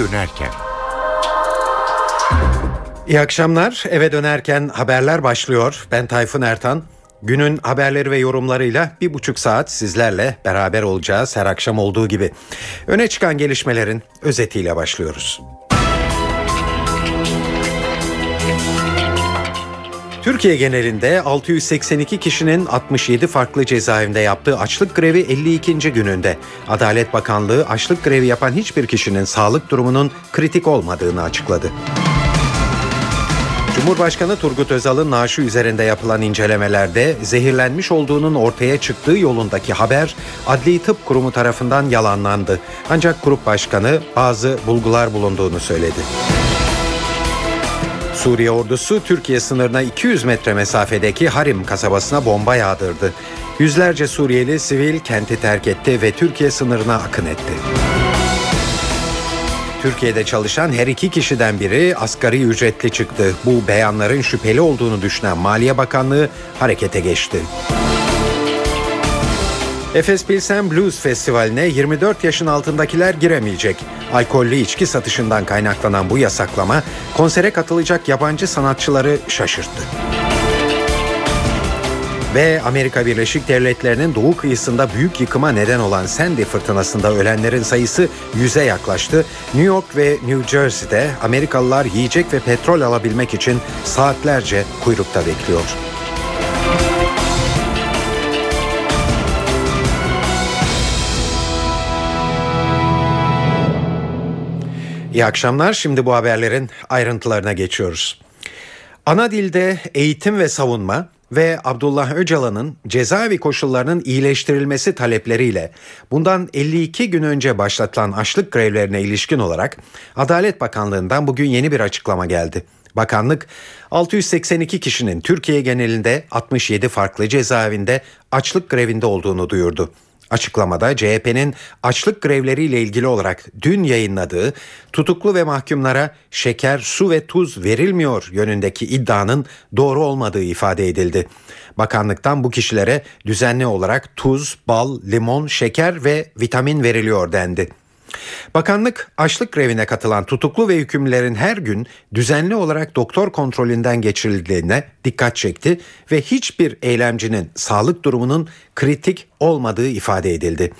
dönerken. İyi akşamlar. Eve dönerken haberler başlıyor. Ben Tayfun Ertan. Günün haberleri ve yorumlarıyla bir buçuk saat sizlerle beraber olacağız her akşam olduğu gibi. Öne çıkan gelişmelerin özetiyle başlıyoruz. Türkiye genelinde 682 kişinin 67 farklı cezaevinde yaptığı açlık grevi 52. gününde. Adalet Bakanlığı açlık grevi yapan hiçbir kişinin sağlık durumunun kritik olmadığını açıkladı. Cumhurbaşkanı Turgut Özal'ın naaşı üzerinde yapılan incelemelerde zehirlenmiş olduğunun ortaya çıktığı yolundaki haber Adli Tıp Kurumu tarafından yalanlandı. Ancak grup başkanı bazı bulgular bulunduğunu söyledi. Suriye ordusu Türkiye sınırına 200 metre mesafedeki Harim kasabasına bomba yağdırdı. Yüzlerce Suriyeli sivil kenti terk etti ve Türkiye sınırına akın etti. Türkiye'de çalışan her iki kişiden biri asgari ücretli çıktı. Bu beyanların şüpheli olduğunu düşünen Maliye Bakanlığı harekete geçti. Efes Pilsen Blues Festivali'ne 24 yaşın altındakiler giremeyecek. Alkollü içki satışından kaynaklanan bu yasaklama konsere katılacak yabancı sanatçıları şaşırttı. Ve Amerika Birleşik Devletleri'nin doğu kıyısında büyük yıkıma neden olan Sandy fırtınasında ölenlerin sayısı yüze yaklaştı. New York ve New Jersey'de Amerikalılar yiyecek ve petrol alabilmek için saatlerce kuyrukta bekliyor. İyi akşamlar. Şimdi bu haberlerin ayrıntılarına geçiyoruz. Ana dilde eğitim ve savunma ve Abdullah Öcalan'ın cezaevi koşullarının iyileştirilmesi talepleriyle bundan 52 gün önce başlatılan açlık grevlerine ilişkin olarak Adalet Bakanlığı'ndan bugün yeni bir açıklama geldi. Bakanlık 682 kişinin Türkiye genelinde 67 farklı cezaevinde açlık grevinde olduğunu duyurdu. Açıklamada CHP'nin açlık grevleriyle ilgili olarak dün yayınladığı tutuklu ve mahkumlara şeker, su ve tuz verilmiyor yönündeki iddianın doğru olmadığı ifade edildi. Bakanlıktan bu kişilere düzenli olarak tuz, bal, limon, şeker ve vitamin veriliyor dendi. Bakanlık açlık grevine katılan tutuklu ve hükümlülerin her gün düzenli olarak doktor kontrolünden geçirildiğine dikkat çekti ve hiçbir eylemcinin sağlık durumunun kritik olmadığı ifade edildi.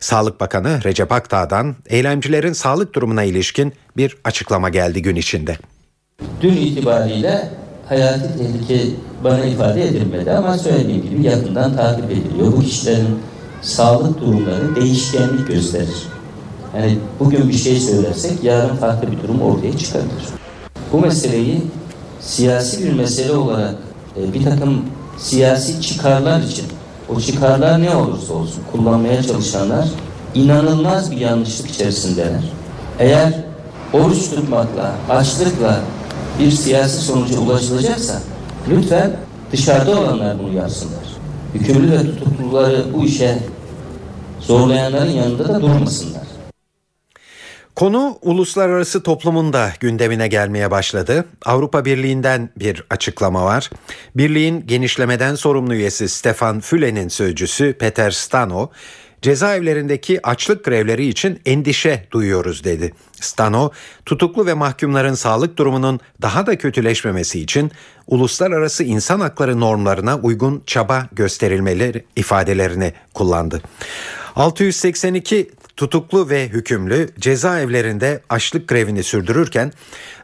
Sağlık Bakanı Recep Akdağ'dan eylemcilerin sağlık durumuna ilişkin bir açıklama geldi gün içinde. Dün itibariyle hayati tehlike bana ifade edilmedi ama söylediğim gibi yakından takip ediliyor. Bu kişilerin sağlık durumları değişkenlik gösterir. Yani bugün bir şey söylersek yarın farklı bir durum ortaya çıkabilir. Bu meseleyi siyasi bir mesele olarak e, bir takım siyasi çıkarlar için o çıkarlar ne olursa olsun kullanmaya çalışanlar inanılmaz bir yanlışlık içerisindeler. Eğer oruç tutmakla, açlıkla bir siyasi sonuca ulaşılacaksa lütfen dışarıda olanlar bunu yapsınlar. Hükümlü ve tutukluları bu işe zorlayanların yanında da durmasınlar. Konu uluslararası toplumun da gündemine gelmeye başladı. Avrupa Birliği'nden bir açıklama var. Birliğin genişlemeden sorumlu üyesi Stefan Füle'nin sözcüsü Peter Stano, cezaevlerindeki açlık grevleri için endişe duyuyoruz dedi. Stano, tutuklu ve mahkumların sağlık durumunun daha da kötüleşmemesi için uluslararası insan hakları normlarına uygun çaba gösterilmeleri ifadelerini kullandı. 682 tutuklu ve hükümlü cezaevlerinde açlık grevini sürdürürken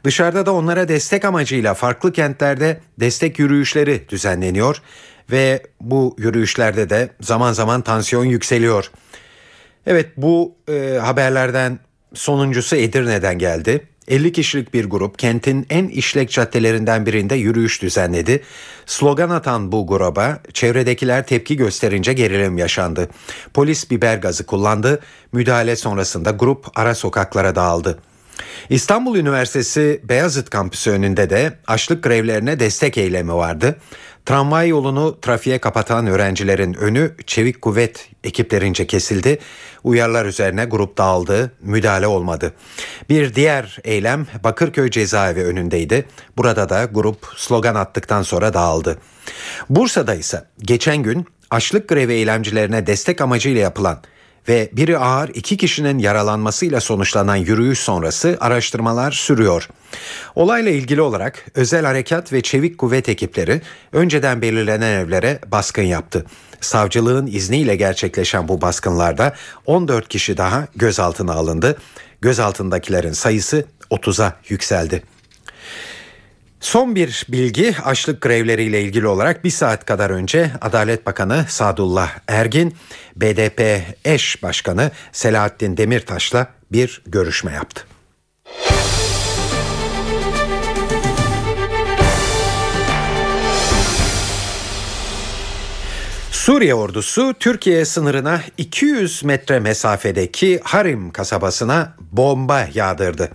dışarıda da onlara destek amacıyla farklı kentlerde destek yürüyüşleri düzenleniyor ve bu yürüyüşlerde de zaman zaman tansiyon yükseliyor. Evet bu e, haberlerden sonuncusu Edirne'den geldi. 50 kişilik bir grup kentin en işlek caddelerinden birinde yürüyüş düzenledi. Slogan atan bu gruba çevredekiler tepki gösterince gerilim yaşandı. Polis biber gazı kullandı. Müdahale sonrasında grup ara sokaklara dağıldı. İstanbul Üniversitesi Beyazıt kampüsü önünde de açlık grevlerine destek eylemi vardı. Tramvay yolunu trafiğe kapatan öğrencilerin önü çevik kuvvet ekiplerince kesildi. Uyarılar üzerine grup dağıldı, müdahale olmadı. Bir diğer eylem Bakırköy cezaevi önündeydi. Burada da grup slogan attıktan sonra dağıldı. Bursa'da ise geçen gün açlık grevi eylemcilerine destek amacıyla yapılan ve biri ağır iki kişinin yaralanmasıyla sonuçlanan yürüyüş sonrası araştırmalar sürüyor. Olayla ilgili olarak özel harekat ve çevik kuvvet ekipleri önceden belirlenen evlere baskın yaptı. Savcılığın izniyle gerçekleşen bu baskınlarda 14 kişi daha gözaltına alındı. Gözaltındakilerin sayısı 30'a yükseldi. Son bir bilgi açlık grevleriyle ilgili olarak bir saat kadar önce Adalet Bakanı Sadullah Ergin, BDP eş başkanı Selahattin Demirtaş'la bir görüşme yaptı. Suriye ordusu Türkiye sınırına 200 metre mesafedeki Harim kasabasına bomba yağdırdı.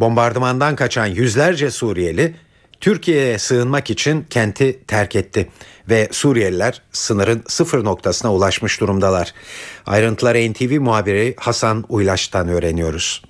Bombardımandan kaçan yüzlerce Suriyeli Türkiye'ye sığınmak için kenti terk etti ve Suriyeliler sınırın sıfır noktasına ulaşmış durumdalar. Ayrıntıları NTV muhabiri Hasan Uylaş'tan öğreniyoruz.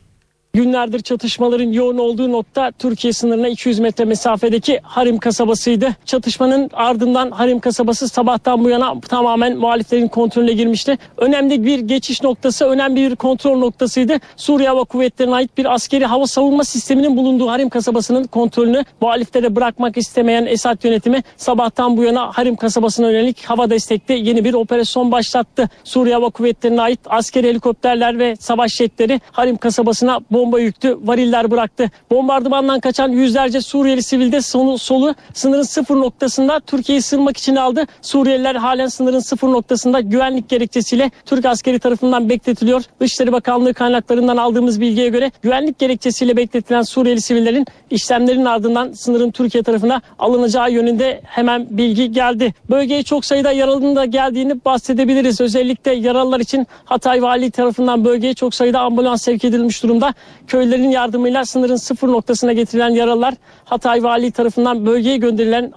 Günlerdir çatışmaların yoğun olduğu nokta Türkiye sınırına 200 metre mesafedeki Harim kasabasıydı. Çatışmanın ardından Harim kasabası sabahtan bu yana tamamen muhaliflerin kontrolüne girmişti. Önemli bir geçiş noktası, önemli bir kontrol noktasıydı. Suriye Hava Kuvvetleri'ne ait bir askeri hava savunma sisteminin bulunduğu Harim kasabasının kontrolünü muhaliflere bırakmak istemeyen Esad yönetimi sabahtan bu yana Harim kasabasına yönelik hava destekli yeni bir operasyon başlattı. Suriye Hava Kuvvetleri'ne ait askeri helikopterler ve savaş jetleri Harim kasabasına bomba yüktü, variller bıraktı. Bombardımandan kaçan yüzlerce Suriyeli sivilde sonu, solu sınırın sıfır noktasında Türkiye'yi sığınmak için aldı. Suriyeliler halen sınırın sıfır noktasında güvenlik gerekçesiyle Türk askeri tarafından bekletiliyor. Dışişleri Bakanlığı kaynaklarından aldığımız bilgiye göre güvenlik gerekçesiyle bekletilen Suriyeli sivillerin işlemlerin ardından sınırın Türkiye tarafına alınacağı yönünde hemen bilgi geldi. Bölgeye çok sayıda yaralının da geldiğini bahsedebiliriz. Özellikle yaralılar için Hatay Vali tarafından bölgeye çok sayıda ambulans sevk edilmiş durumda. Köylerin yardımıyla sınırın sıfır noktasına getirilen yaralılar Hatay Vali tarafından bölgeye gönderilen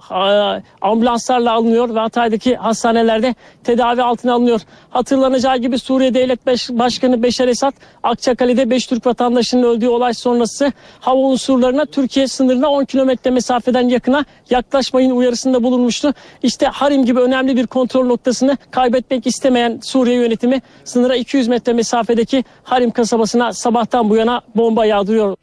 ambulanslarla alınıyor ve Hatay'daki hastanelerde tedavi altına alınıyor. Hatırlanacağı gibi Suriye Devlet Başkanı Beşar Esad Akçakale'de 5 Türk vatandaşının öldüğü olay sonrası hava unsurlarına Türkiye sınırına 10 kilometre mesafeden yakına yaklaşmayın uyarısında bulunmuştu. İşte Harim gibi önemli bir kontrol noktasını kaybetmek istemeyen Suriye yönetimi sınıra 200 metre mesafedeki Harim kasabasına sabahtan bu yana bomba yağdırıyor.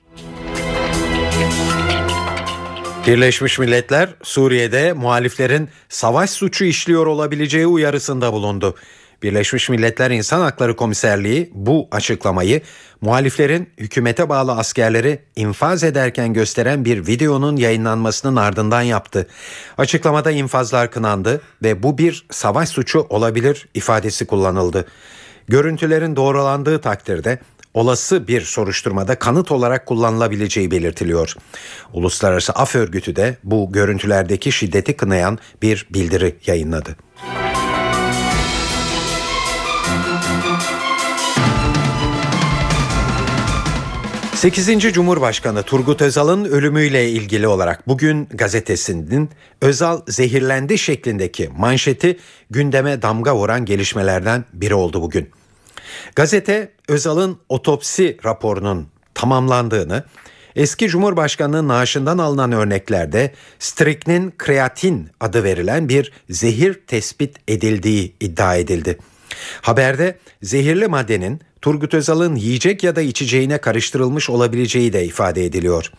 Birleşmiş Milletler Suriye'de muhaliflerin savaş suçu işliyor olabileceği uyarısında bulundu. Birleşmiş Milletler İnsan Hakları Komiserliği bu açıklamayı muhaliflerin hükümete bağlı askerleri infaz ederken gösteren bir videonun yayınlanmasının ardından yaptı. Açıklamada infazlar kınandı ve bu bir savaş suçu olabilir ifadesi kullanıldı. Görüntülerin doğrulandığı takdirde olası bir soruşturmada kanıt olarak kullanılabileceği belirtiliyor. Uluslararası Af Örgütü de bu görüntülerdeki şiddeti kınayan bir bildiri yayınladı. Sekizinci Cumhurbaşkanı Turgut Özal'ın ölümüyle ilgili olarak bugün gazetesinin Özal zehirlendi şeklindeki manşeti gündeme damga vuran gelişmelerden biri oldu bugün. Gazete Özal'ın otopsi raporunun tamamlandığını, eski Cumhurbaşkanı'nın naaşından alınan örneklerde striknin kreatin adı verilen bir zehir tespit edildiği iddia edildi. Haberde zehirli maddenin Turgut Özal'ın yiyecek ya da içeceğine karıştırılmış olabileceği de ifade ediliyor.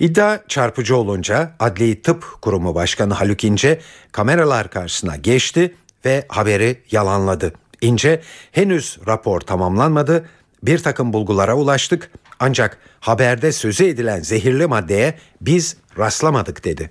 İddia çarpıcı olunca Adli Tıp Kurumu Başkanı Haluk İnce kameralar karşısına geçti ve haberi yalanladı. İnce henüz rapor tamamlanmadı, bir takım bulgulara ulaştık ancak haberde sözü edilen zehirli maddeye biz rastlamadık dedi.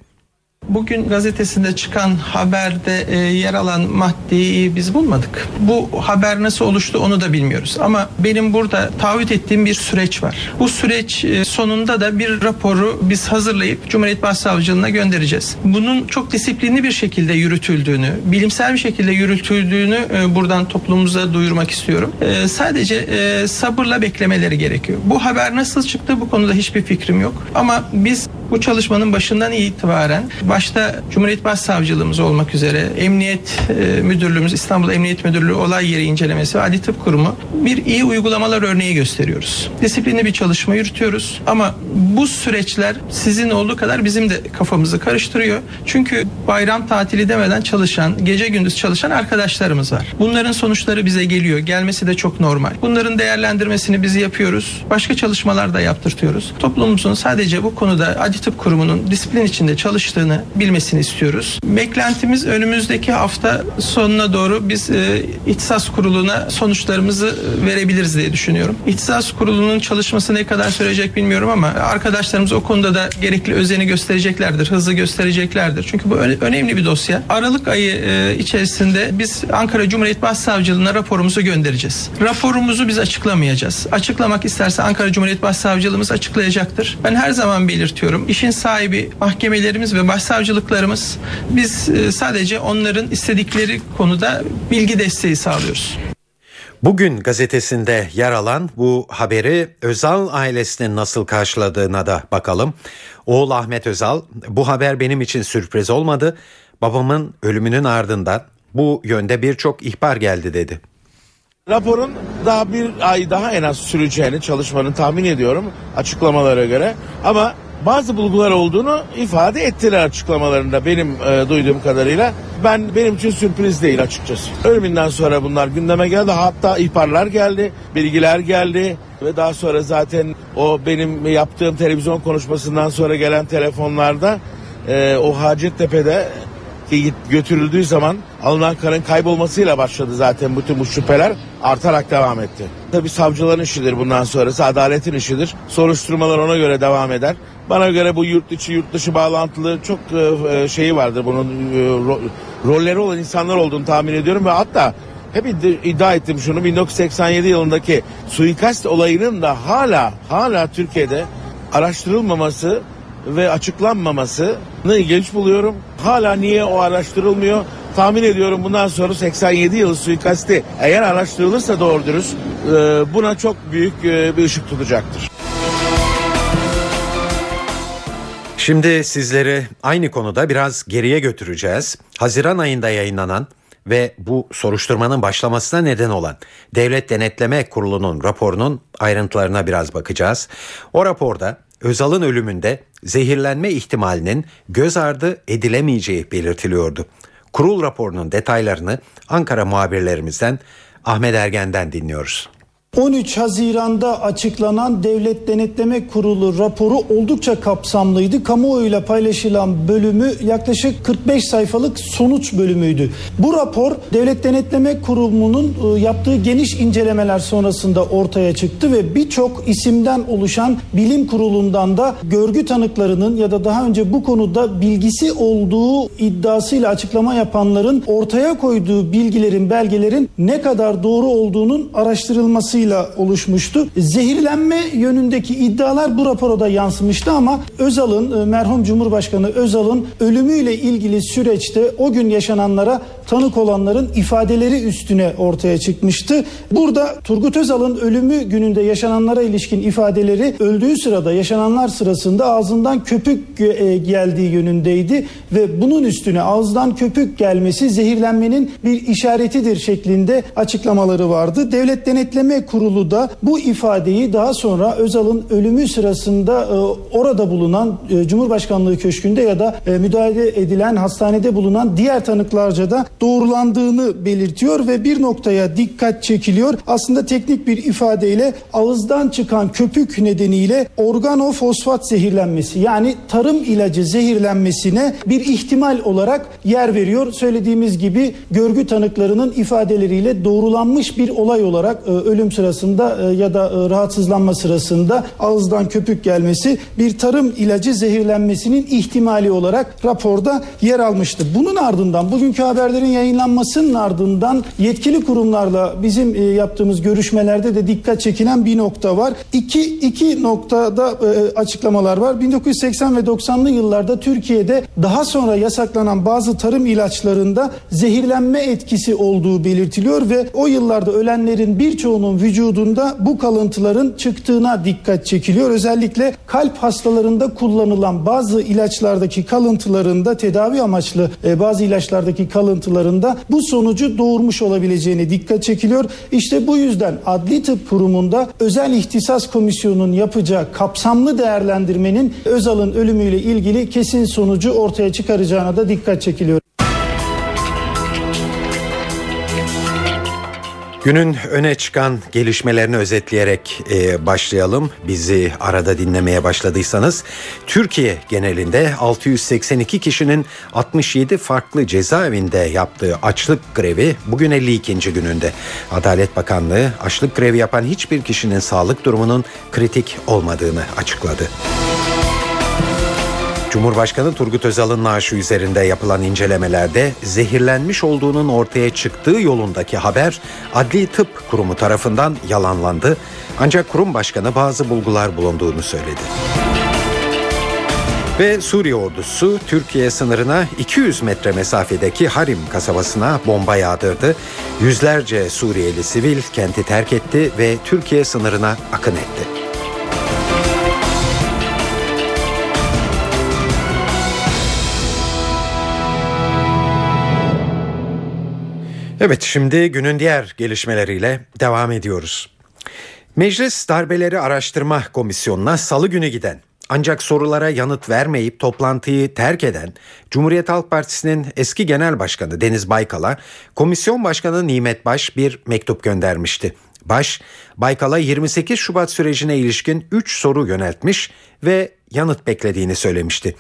Bugün gazetesinde çıkan haberde e, yer alan maddeyi biz bulmadık. Bu haber nasıl oluştu onu da bilmiyoruz. Ama benim burada taahhüt ettiğim bir süreç var. Bu süreç e, sonunda da bir raporu biz hazırlayıp Cumhuriyet Başsavcılığına göndereceğiz. Bunun çok disiplinli bir şekilde yürütüldüğünü, bilimsel bir şekilde yürütüldüğünü e, buradan toplumumuza duyurmak istiyorum. E, sadece e, sabırla beklemeleri gerekiyor. Bu haber nasıl çıktı bu konuda hiçbir fikrim yok. Ama biz bu çalışmanın başından itibaren Başta Cumhuriyet Başsavcılığımız olmak üzere Emniyet e, Müdürlüğümüz, İstanbul Emniyet Müdürlüğü olay yeri incelemesi ve Adli Tıp Kurumu bir iyi uygulamalar örneği gösteriyoruz. Disiplinli bir çalışma yürütüyoruz ama bu süreçler sizin olduğu kadar bizim de kafamızı karıştırıyor. Çünkü bayram tatili demeden çalışan, gece gündüz çalışan arkadaşlarımız var. Bunların sonuçları bize geliyor. Gelmesi de çok normal. Bunların değerlendirmesini biz yapıyoruz. Başka çalışmalar da yaptırtıyoruz. Toplumumuzun sadece bu konuda Adli Tıp Kurumu'nun disiplin içinde çalıştığını bilmesini istiyoruz. Beklentimiz önümüzdeki hafta sonuna doğru biz e, İhtisas Kurulu'na sonuçlarımızı e, verebiliriz diye düşünüyorum. İhtisas Kurulu'nun çalışması ne kadar sürecek bilmiyorum ama arkadaşlarımız o konuda da gerekli özeni göstereceklerdir, hızlı göstereceklerdir. Çünkü bu öne- önemli bir dosya. Aralık ayı e, içerisinde biz Ankara Cumhuriyet Başsavcılığına raporumuzu göndereceğiz. Raporumuzu biz açıklamayacağız. Açıklamak isterse Ankara Cumhuriyet Başsavcılığımız açıklayacaktır. Ben her zaman belirtiyorum. İşin sahibi mahkemelerimiz ve başsavcılıklarımız. Biz e, sadece onların istedikleri konuda bilgi desteği sağlıyoruz. Bugün gazetesinde yer alan bu haberi Özal ailesinin nasıl karşıladığına da bakalım. Oğul Ahmet Özal, bu haber benim için sürpriz olmadı. Babamın ölümünün ardından bu yönde birçok ihbar geldi dedi. Raporun daha bir ay daha en az süreceğini çalışmanın tahmin ediyorum açıklamalara göre. Ama bazı bulgular olduğunu ifade ettiler açıklamalarında benim e, duyduğum kadarıyla. Ben benim için sürpriz değil açıkçası. Ölümünden sonra bunlar gündeme geldi. Hatta ihbarlar geldi, bilgiler geldi ve daha sonra zaten o benim yaptığım televizyon konuşmasından sonra gelen telefonlarda e, o Hacettepe'de ki götürüldüğü zaman alınan kanın kaybolmasıyla başladı zaten bütün bu şüpheler artarak devam etti. Tabi savcıların işidir bundan sonrası adaletin işidir. Soruşturmalar ona göre devam eder. Bana göre bu yurt içi yurt dışı bağlantılı çok e, e, şeyi vardır bunun e, ro- rolleri olan insanlar olduğunu tahmin ediyorum ve hatta hep iddi- iddia ettim şunu 1987 yılındaki suikast olayının da hala hala Türkiye'de araştırılmaması ve açıklanmamasını ilginç buluyorum. Hala niye o araştırılmıyor? Tahmin ediyorum bundan sonra 87 yılı suikasti eğer araştırılırsa doğru dürüst e, buna çok büyük e, bir ışık tutacaktır. Şimdi sizleri aynı konuda biraz geriye götüreceğiz. Haziran ayında yayınlanan ve bu soruşturmanın başlamasına neden olan Devlet Denetleme Kurulu'nun raporunun ayrıntılarına biraz bakacağız. O raporda Özal'ın ölümünde zehirlenme ihtimalinin göz ardı edilemeyeceği belirtiliyordu. Kurul raporunun detaylarını Ankara muhabirlerimizden Ahmet Ergen'den dinliyoruz. 13 Haziran'da açıklanan Devlet Denetleme Kurulu raporu oldukça kapsamlıydı. Kamuoyuyla paylaşılan bölümü yaklaşık 45 sayfalık sonuç bölümüydü. Bu rapor Devlet Denetleme Kurulu'nun e, yaptığı geniş incelemeler sonrasında ortaya çıktı ve birçok isimden oluşan bilim kurulundan da görgü tanıklarının ya da daha önce bu konuda bilgisi olduğu iddiasıyla açıklama yapanların ortaya koyduğu bilgilerin, belgelerin ne kadar doğru olduğunun araştırılmasıyla oluşmuştu. Zehirlenme yönündeki iddialar bu rapora yansımıştı ama Özal'ın, e, merhum Cumhurbaşkanı Özal'ın ölümüyle ilgili süreçte o gün yaşananlara tanık olanların ifadeleri üstüne ortaya çıkmıştı. Burada Turgut Özal'ın ölümü gününde yaşananlara ilişkin ifadeleri öldüğü sırada yaşananlar sırasında ağzından köpük e, geldiği yönündeydi ve bunun üstüne ağızdan köpük gelmesi zehirlenmenin bir işaretidir şeklinde açıklamaları vardı. Devlet Denetleme Kurulu da bu ifadeyi daha sonra Özal'ın ölümü sırasında e, orada bulunan e, Cumhurbaşkanlığı Köşkü'nde ya da e, müdahale edilen hastanede bulunan diğer tanıklarca da doğrulandığını belirtiyor ve bir noktaya dikkat çekiliyor. Aslında teknik bir ifadeyle ağızdan çıkan köpük nedeniyle organofosfat zehirlenmesi yani tarım ilacı zehirlenmesine bir ihtimal olarak yer veriyor. Söylediğimiz gibi görgü tanıklarının ifadeleriyle doğrulanmış bir olay olarak e, ölüm sırasında e, ya da e, rahatsızlanma sırasında ağızdan köpük gelmesi bir tarım ilacı zehirlenmesinin ihtimali olarak raporda yer almıştı. Bunun ardından bugünkü haberlerin yayınlanmasının ardından yetkili kurumlarla bizim e, yaptığımız görüşmelerde de dikkat çekilen bir nokta var. İki, iki noktada açıklamalar var. 1980 ve 90'lı yıllarda Türkiye'de daha sonra yasaklanan bazı tarım ilaçlarında zehirlenme etkisi olduğu belirtiliyor ve o yıllarda ölenlerin birçoğunun vücudunda bu kalıntıların çıktığına dikkat çekiliyor. Özellikle kalp hastalarında kullanılan bazı ilaçlardaki kalıntılarında tedavi amaçlı e, bazı ilaçlardaki kalıntılarında bu sonucu doğurmuş olabileceğine dikkat çekiliyor. İşte bu yüzden Adli Tıp Kurumu'nda özel ihtisas komisyonunun yapacağı kapsamlı değerlendirmenin Özal'ın ölümüyle ilgili kesin sonucu ortaya çıkaracağına da dikkat çekiliyor. Günün öne çıkan gelişmelerini özetleyerek e, başlayalım. Bizi arada dinlemeye başladıysanız Türkiye genelinde 682 kişinin 67 farklı cezaevinde yaptığı açlık grevi bugün 52. gününde. Adalet Bakanlığı açlık grevi yapan hiçbir kişinin sağlık durumunun kritik olmadığını açıkladı. Cumhurbaşkanı Turgut Özal'ın naaşı üzerinde yapılan incelemelerde zehirlenmiş olduğunun ortaya çıktığı yolundaki haber Adli Tıp Kurumu tarafından yalanlandı. Ancak kurum başkanı bazı bulgular bulunduğunu söyledi. Ve Suriye ordusu Türkiye sınırına 200 metre mesafedeki Harim kasabasına bomba yağdırdı. Yüzlerce Suriyeli sivil kenti terk etti ve Türkiye sınırına akın etti. Evet şimdi günün diğer gelişmeleriyle devam ediyoruz. Meclis Darbeleri Araştırma Komisyonu'na salı günü giden ancak sorulara yanıt vermeyip toplantıyı terk eden Cumhuriyet Halk Partisi'nin eski genel başkanı Deniz Baykal'a komisyon başkanı Nimet Baş bir mektup göndermişti. Baş, Baykal'a 28 Şubat sürecine ilişkin 3 soru yöneltmiş ve yanıt beklediğini söylemişti.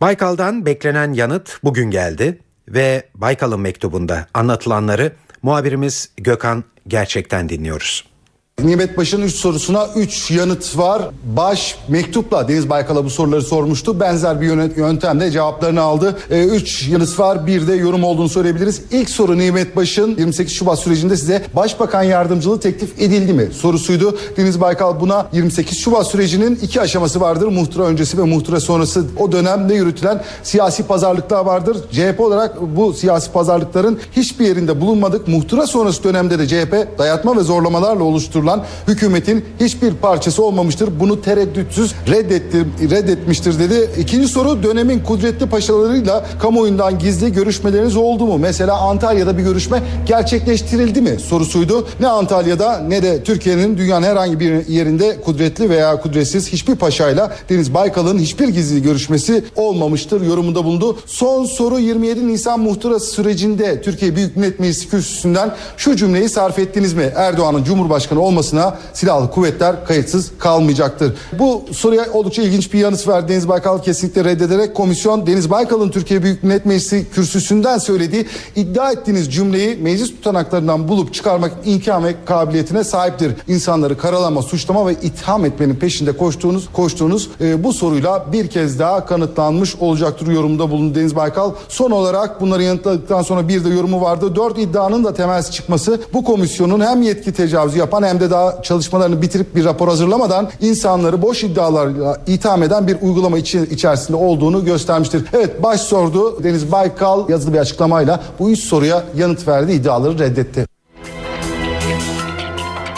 Baykal'dan beklenen yanıt bugün geldi ve Baykal'ın mektubunda anlatılanları muhabirimiz Gökhan gerçekten dinliyoruz. Nimet Baş'ın 3 sorusuna 3 yanıt var. Baş mektupla Deniz Baykal'a bu soruları sormuştu. Benzer bir yöntemle cevaplarını aldı. 3 e, yanıt var bir de yorum olduğunu söyleyebiliriz. İlk soru Nimet Baş'ın 28 Şubat sürecinde size Başbakan yardımcılığı teklif edildi mi sorusuydu. Deniz Baykal buna 28 Şubat sürecinin iki aşaması vardır. Muhtıra öncesi ve muhtıra sonrası o dönemde yürütülen siyasi pazarlıklar vardır. CHP olarak bu siyasi pazarlıkların hiçbir yerinde bulunmadık. Muhtıra sonrası dönemde de CHP dayatma ve zorlamalarla oluşturdu oluşturulan hükümetin hiçbir parçası olmamıştır. Bunu tereddütsüz reddetti, reddetmiştir dedi. İkinci soru dönemin kudretli paşalarıyla kamuoyundan gizli görüşmeleriniz oldu mu? Mesela Antalya'da bir görüşme gerçekleştirildi mi sorusuydu. Ne Antalya'da ne de Türkiye'nin dünyanın herhangi bir yerinde kudretli veya kudretsiz hiçbir paşayla Deniz Baykal'ın hiçbir gizli görüşmesi olmamıştır yorumunda bulundu. Son soru 27 Nisan muhtırası sürecinde Türkiye Büyük Millet Meclisi kürsüsünden şu cümleyi sarf ettiniz mi? Erdoğan'ın Cumhurbaşkanı olmaması olmasına silahlı kuvvetler kayıtsız kalmayacaktır. Bu soruya oldukça ilginç bir yanıt verdi Deniz Baykal kesinlikle reddederek komisyon Deniz Baykal'ın Türkiye Büyük Millet Meclisi kürsüsünden söylediği iddia ettiğiniz cümleyi meclis tutanaklarından bulup çıkarmak imkan ve kabiliyetine sahiptir. İnsanları karalama, suçlama ve itham etmenin peşinde koştuğunuz koştuğunuz e, bu soruyla bir kez daha kanıtlanmış olacaktır yorumda bulundu Deniz Baykal. Son olarak bunları yanıtladıktan sonra bir de yorumu vardı. Dört iddianın da temelsi çıkması bu komisyonun hem yetki tecavüzü yapan hem de de daha çalışmalarını bitirip bir rapor hazırlamadan insanları boş iddialarla itham eden bir uygulama içerisinde olduğunu göstermiştir. Evet baş sordu Deniz Baykal yazılı bir açıklamayla bu üç soruya yanıt verdi iddiaları reddetti.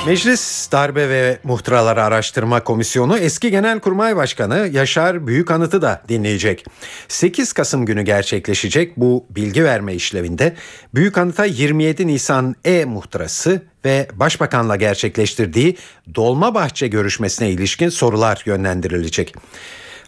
Meclis Darbe ve Muhtıraları Araştırma Komisyonu eski Genelkurmay Başkanı Yaşar Büyükanıt'ı da dinleyecek. 8 Kasım günü gerçekleşecek bu bilgi verme işlevinde Büyükanıt'a 27 Nisan E-Muhtırası ve Başbakan'la gerçekleştirdiği Dolmabahçe görüşmesine ilişkin sorular yönlendirilecek.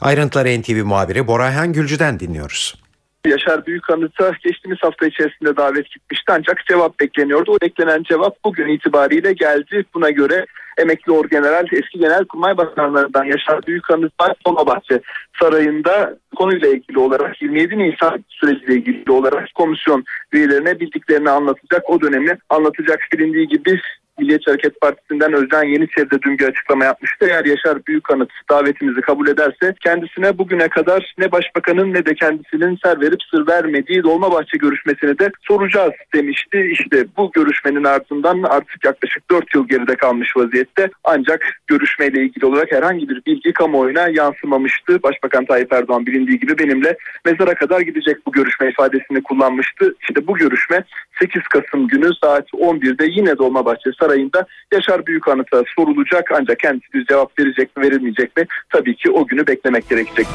Ayrıntıları NTV muhabiri Borayhan Gülcü'den dinliyoruz. Yaşar Büyükanıt'a geçtiğimiz hafta içerisinde davet gitmişti ancak cevap bekleniyordu. O beklenen cevap bugün itibariyle geldi. Buna göre emekli orgeneral eski genel kurmay başkanlarından Yaşar Büyükanıt Dolmabahçe Sarayı'nda konuyla ilgili olarak 27 Nisan süreciyle ilgili olarak komisyon üyelerine bildiklerini anlatacak. O dönemi anlatacak bilindiği gibi Milliyetçi Hareket Partisi'nden Özden Yeniçeri dün bir açıklama yapmıştı. Eğer Yaşar Büyükanıt davetimizi kabul ederse kendisine bugüne kadar ne başbakanın ne de kendisinin ser verip sır vermediği Dolmabahçe görüşmesini de soracağız demişti. İşte bu görüşmenin ardından artık yaklaşık 4 yıl geride kalmış vaziyette. Ancak görüşmeyle ilgili olarak herhangi bir bilgi kamuoyuna yansımamıştı. Başbakan Tayyip Erdoğan bilindiği gibi benimle mezara kadar gidecek bu görüşme ifadesini kullanmıştı. İşte bu görüşme 8 Kasım günü saat 11'de yine Dolmabahçe Sarayı'nda Yaşar Büyükanıt'a sorulacak ancak kendisi bir cevap verecek mi verilmeyecek mi tabii ki o günü beklemek gerekecek.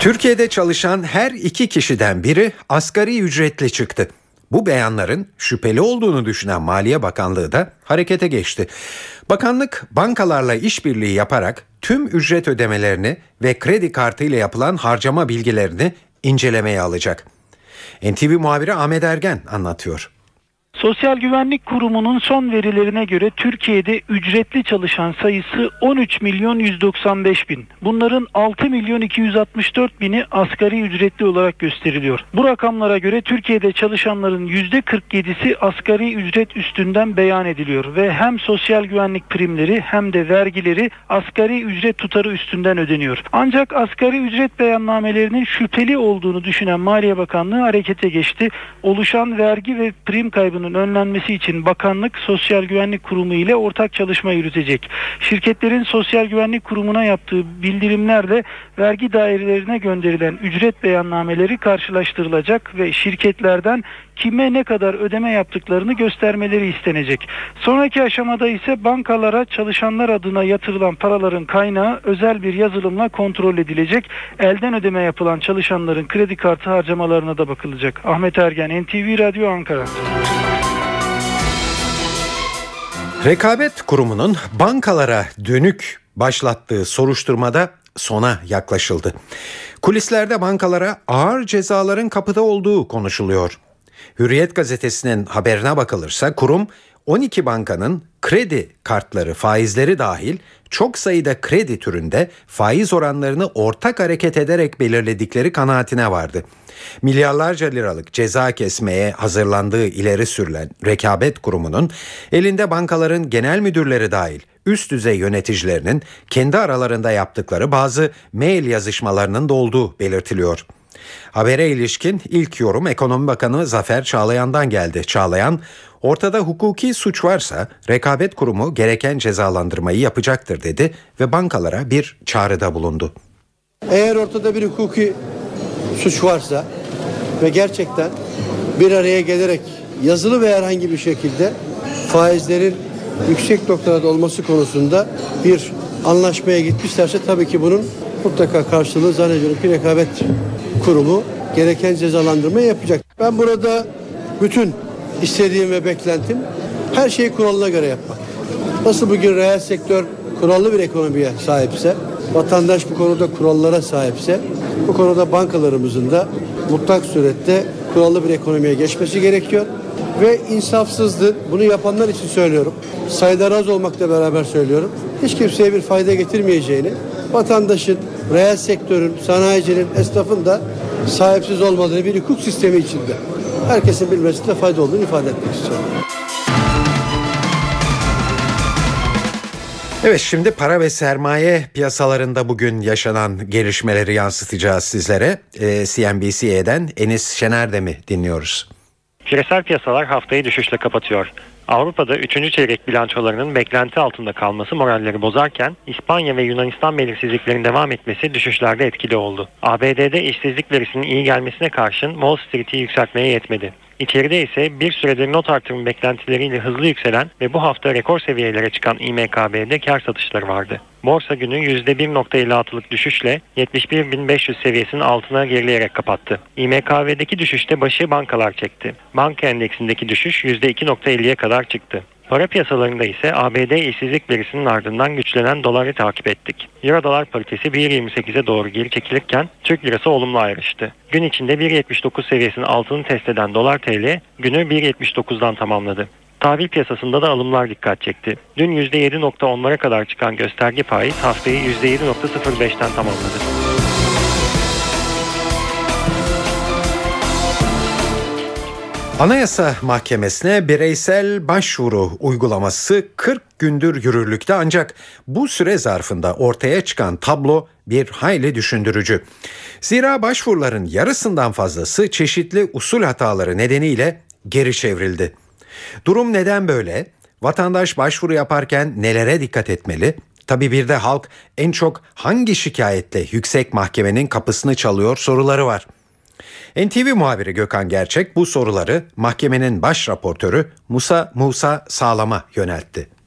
Türkiye'de çalışan her iki kişiden biri asgari ücretli çıktı. Bu beyanların şüpheli olduğunu düşünen Maliye Bakanlığı da harekete geçti. Bakanlık bankalarla işbirliği yaparak tüm ücret ödemelerini ve kredi kartı ile yapılan harcama bilgilerini incelemeye alacak. NTV muhabiri Ahmet Ergen anlatıyor. Sosyal Güvenlik Kurumu'nun son verilerine göre Türkiye'de ücretli çalışan sayısı 13 milyon 195 bin. Bunların 6 milyon 264 bini asgari ücretli olarak gösteriliyor. Bu rakamlara göre Türkiye'de çalışanların %47'si asgari ücret üstünden beyan ediliyor ve hem sosyal güvenlik primleri hem de vergileri asgari ücret tutarı üstünden ödeniyor. Ancak asgari ücret beyannamelerinin şüpheli olduğunu düşünen Maliye Bakanlığı harekete geçti. Oluşan vergi ve prim kaybının önlenmesi için bakanlık Sosyal Güvenlik Kurumu ile ortak çalışma yürütecek. Şirketlerin Sosyal Güvenlik Kurumu'na yaptığı bildirimlerle vergi dairelerine gönderilen ücret beyannameleri karşılaştırılacak ve şirketlerden kime ne kadar ödeme yaptıklarını göstermeleri istenecek. Sonraki aşamada ise bankalara çalışanlar adına yatırılan paraların kaynağı özel bir yazılımla kontrol edilecek. Elden ödeme yapılan çalışanların kredi kartı harcamalarına da bakılacak. Ahmet Ergen, NTV Radyo Ankara. Rekabet Kurumu'nun bankalara dönük başlattığı soruşturmada sona yaklaşıldı. Kulislerde bankalara ağır cezaların kapıda olduğu konuşuluyor. Hürriyet gazetesinin haberine bakılırsa kurum 12 bankanın kredi kartları faizleri dahil çok sayıda kredi türünde faiz oranlarını ortak hareket ederek belirledikleri kanaatine vardı. Milyarlarca liralık ceza kesmeye hazırlandığı ileri sürülen rekabet kurumunun elinde bankaların genel müdürleri dahil üst düzey yöneticilerinin kendi aralarında yaptıkları bazı mail yazışmalarının da olduğu belirtiliyor. Habere ilişkin ilk yorum Ekonomi Bakanı Zafer Çağlayan'dan geldi. Çağlayan, ortada hukuki suç varsa rekabet kurumu gereken cezalandırmayı yapacaktır dedi ve bankalara bir çağrıda bulundu. Eğer ortada bir hukuki suç varsa ve gerçekten bir araya gelerek yazılı ve herhangi bir şekilde faizlerin yüksek noktada olması konusunda bir anlaşmaya gitmişlerse tabii ki bunun mutlaka karşılığı zannediyorum ki rekabet kurumu gereken cezalandırmayı yapacak. Ben burada bütün istediğim ve beklentim her şeyi kuralına göre yapmak. Nasıl bugün reel sektör kurallı bir ekonomiye sahipse, vatandaş bu konuda kurallara sahipse, bu konuda bankalarımızın da mutlak surette kurallı bir ekonomiye geçmesi gerekiyor. Ve insafsızdı. Bunu yapanlar için söylüyorum. Sayılar az olmakla beraber söylüyorum. Hiç kimseye bir fayda getirmeyeceğini, vatandaşın, reel sektörün, sanayicinin, esnafın da sahipsiz olmadığını bir hukuk sistemi içinde herkesin bilmesinde fayda olduğunu ifade etmek istiyorum. Evet şimdi para ve sermaye piyasalarında bugün yaşanan gelişmeleri yansıtacağız sizlere. Ee, CNBC'den Enis Şener mi dinliyoruz? Küresel piyasalar haftayı düşüşle kapatıyor. Avrupa'da 3. çeyrek bilançolarının beklenti altında kalması moralleri bozarken İspanya ve Yunanistan belirsizliklerin devam etmesi düşüşlerde etkili oldu. ABD'de işsizlik verisinin iyi gelmesine karşın Wall Street'i yükseltmeye yetmedi. İçeride ise bir süredir not artırım beklentileriyle hızlı yükselen ve bu hafta rekor seviyelere çıkan İMKB'de kar satışları vardı. Borsa günü %1.56'lık düşüşle 71.500 seviyesinin altına gerileyerek kapattı. İMKB'deki düşüşte başı bankalar çekti. Banka endeksindeki düşüş %2.50'ye kadar çıktı. Para piyasalarında ise ABD işsizlik verisinin ardından güçlenen doları takip ettik. Euro dolar paritesi 1.28'e doğru geri çekilirken Türk lirası olumlu ayrıştı. Gün içinde 1.79 seviyesinin altını test eden dolar TL günü 1.79'dan tamamladı. Tahvil piyasasında da alımlar dikkat çekti. Dün %7.10'lara kadar çıkan gösterge faiz haftayı %7.05'ten tamamladı. Anayasa Mahkemesi'ne bireysel başvuru uygulaması 40 gündür yürürlükte ancak bu süre zarfında ortaya çıkan tablo bir hayli düşündürücü. Zira başvuruların yarısından fazlası çeşitli usul hataları nedeniyle geri çevrildi. Durum neden böyle? Vatandaş başvuru yaparken nelere dikkat etmeli? Tabi bir de halk en çok hangi şikayetle yüksek mahkemenin kapısını çalıyor soruları var. NTV muhabiri Gökhan Gerçek bu soruları mahkemenin baş raportörü Musa Musa Sağlam'a yöneltti.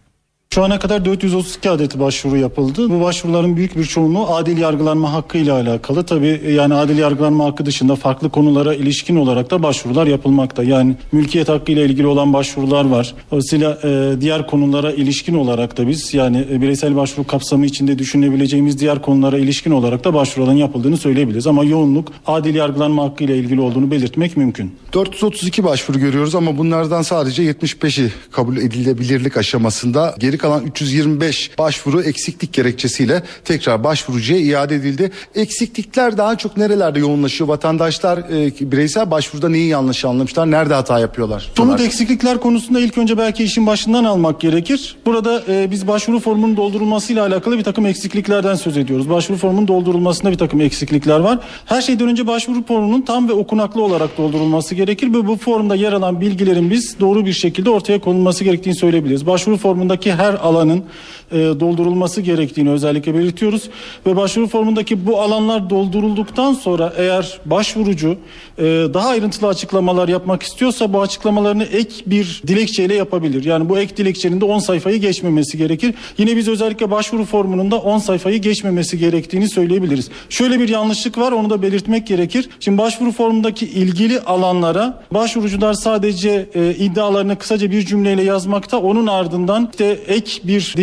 Şu ana kadar 432 adet başvuru yapıldı. Bu başvuruların büyük bir çoğunluğu adil yargılanma hakkı ile alakalı. Tabii yani adil yargılanma hakkı dışında farklı konulara ilişkin olarak da başvurular yapılmakta. Yani mülkiyet hakkı ile ilgili olan başvurular var. Dolayısıyla e, diğer konulara ilişkin olarak da biz yani e, bireysel başvuru kapsamı içinde düşünebileceğimiz diğer konulara ilişkin olarak da başvuruların yapıldığını söyleyebiliriz. Ama yoğunluk adil yargılanma hakkı ile ilgili olduğunu belirtmek mümkün. 432 başvuru görüyoruz ama bunlardan sadece 75'i kabul edilebilirlik aşamasında. Geri kalan 325 başvuru eksiklik gerekçesiyle tekrar başvurucuya iade edildi. Eksiklikler daha çok nerelerde yoğunlaşıyor? Vatandaşlar e, bireysel başvuruda neyi yanlış anlamışlar? Nerede hata yapıyorlar? Somut eksiklikler konusunda ilk önce belki işin başından almak gerekir. Burada e, biz başvuru formunun doldurulmasıyla alakalı bir takım eksikliklerden söz ediyoruz. Başvuru formunun doldurulmasında bir takım eksiklikler var. Her şeyden önce başvuru formunun tam ve okunaklı olarak doldurulması gerekir ve bu formda yer alan bilgilerin biz doğru bir şekilde ortaya konulması gerektiğini söyleyebiliriz. Başvuru formundaki her alanın e, doldurulması gerektiğini özellikle belirtiyoruz ve başvuru formundaki bu alanlar doldurulduktan sonra eğer başvurucu e, daha ayrıntılı açıklamalar yapmak istiyorsa bu açıklamalarını ek bir dilekçeyle yapabilir. Yani bu ek dilekçenin de 10 sayfayı geçmemesi gerekir. Yine biz özellikle başvuru formunun da 10 sayfayı geçmemesi gerektiğini söyleyebiliriz. Şöyle bir yanlışlık var onu da belirtmek gerekir. Şimdi başvuru formundaki ilgili alanlara başvurucular sadece e, iddialarını kısaca bir cümleyle yazmakta. Onun ardından işte ek bir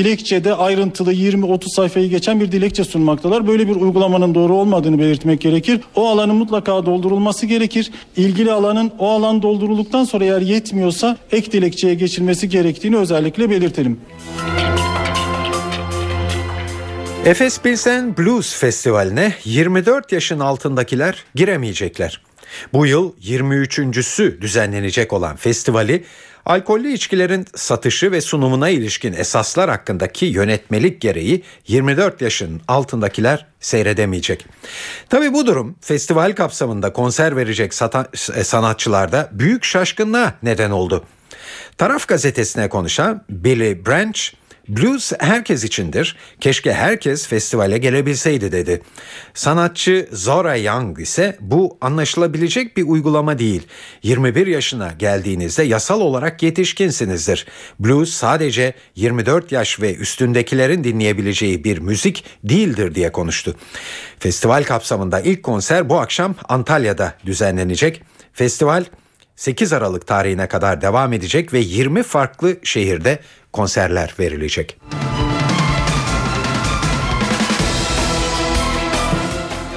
dilekçede ayrıntılı 20-30 sayfayı geçen bir dilekçe sunmaktalar. Böyle bir uygulamanın doğru olmadığını belirtmek gerekir. O alanın mutlaka doldurulması gerekir. İlgili alanın o alan doldurulduktan sonra eğer yetmiyorsa ek dilekçeye geçilmesi gerektiğini özellikle belirtelim. Efes Pilsen Blues Festivali'ne 24 yaşın altındakiler giremeyecekler. Bu yıl 23.sü düzenlenecek olan festivali alkollü içkilerin satışı ve sunumuna ilişkin esaslar hakkındaki yönetmelik gereği 24 yaşın altındakiler seyredemeyecek. Tabi bu durum festival kapsamında konser verecek sanatçılarda büyük şaşkınlığa neden oldu. Taraf gazetesine konuşan Billy Branch Blues herkes içindir. Keşke herkes festivale gelebilseydi dedi. Sanatçı Zora Young ise bu anlaşılabilecek bir uygulama değil. 21 yaşına geldiğinizde yasal olarak yetişkinsinizdir. Blues sadece 24 yaş ve üstündekilerin dinleyebileceği bir müzik değildir diye konuştu. Festival kapsamında ilk konser bu akşam Antalya'da düzenlenecek. Festival 8 Aralık tarihine kadar devam edecek ve 20 farklı şehirde konserler verilecek.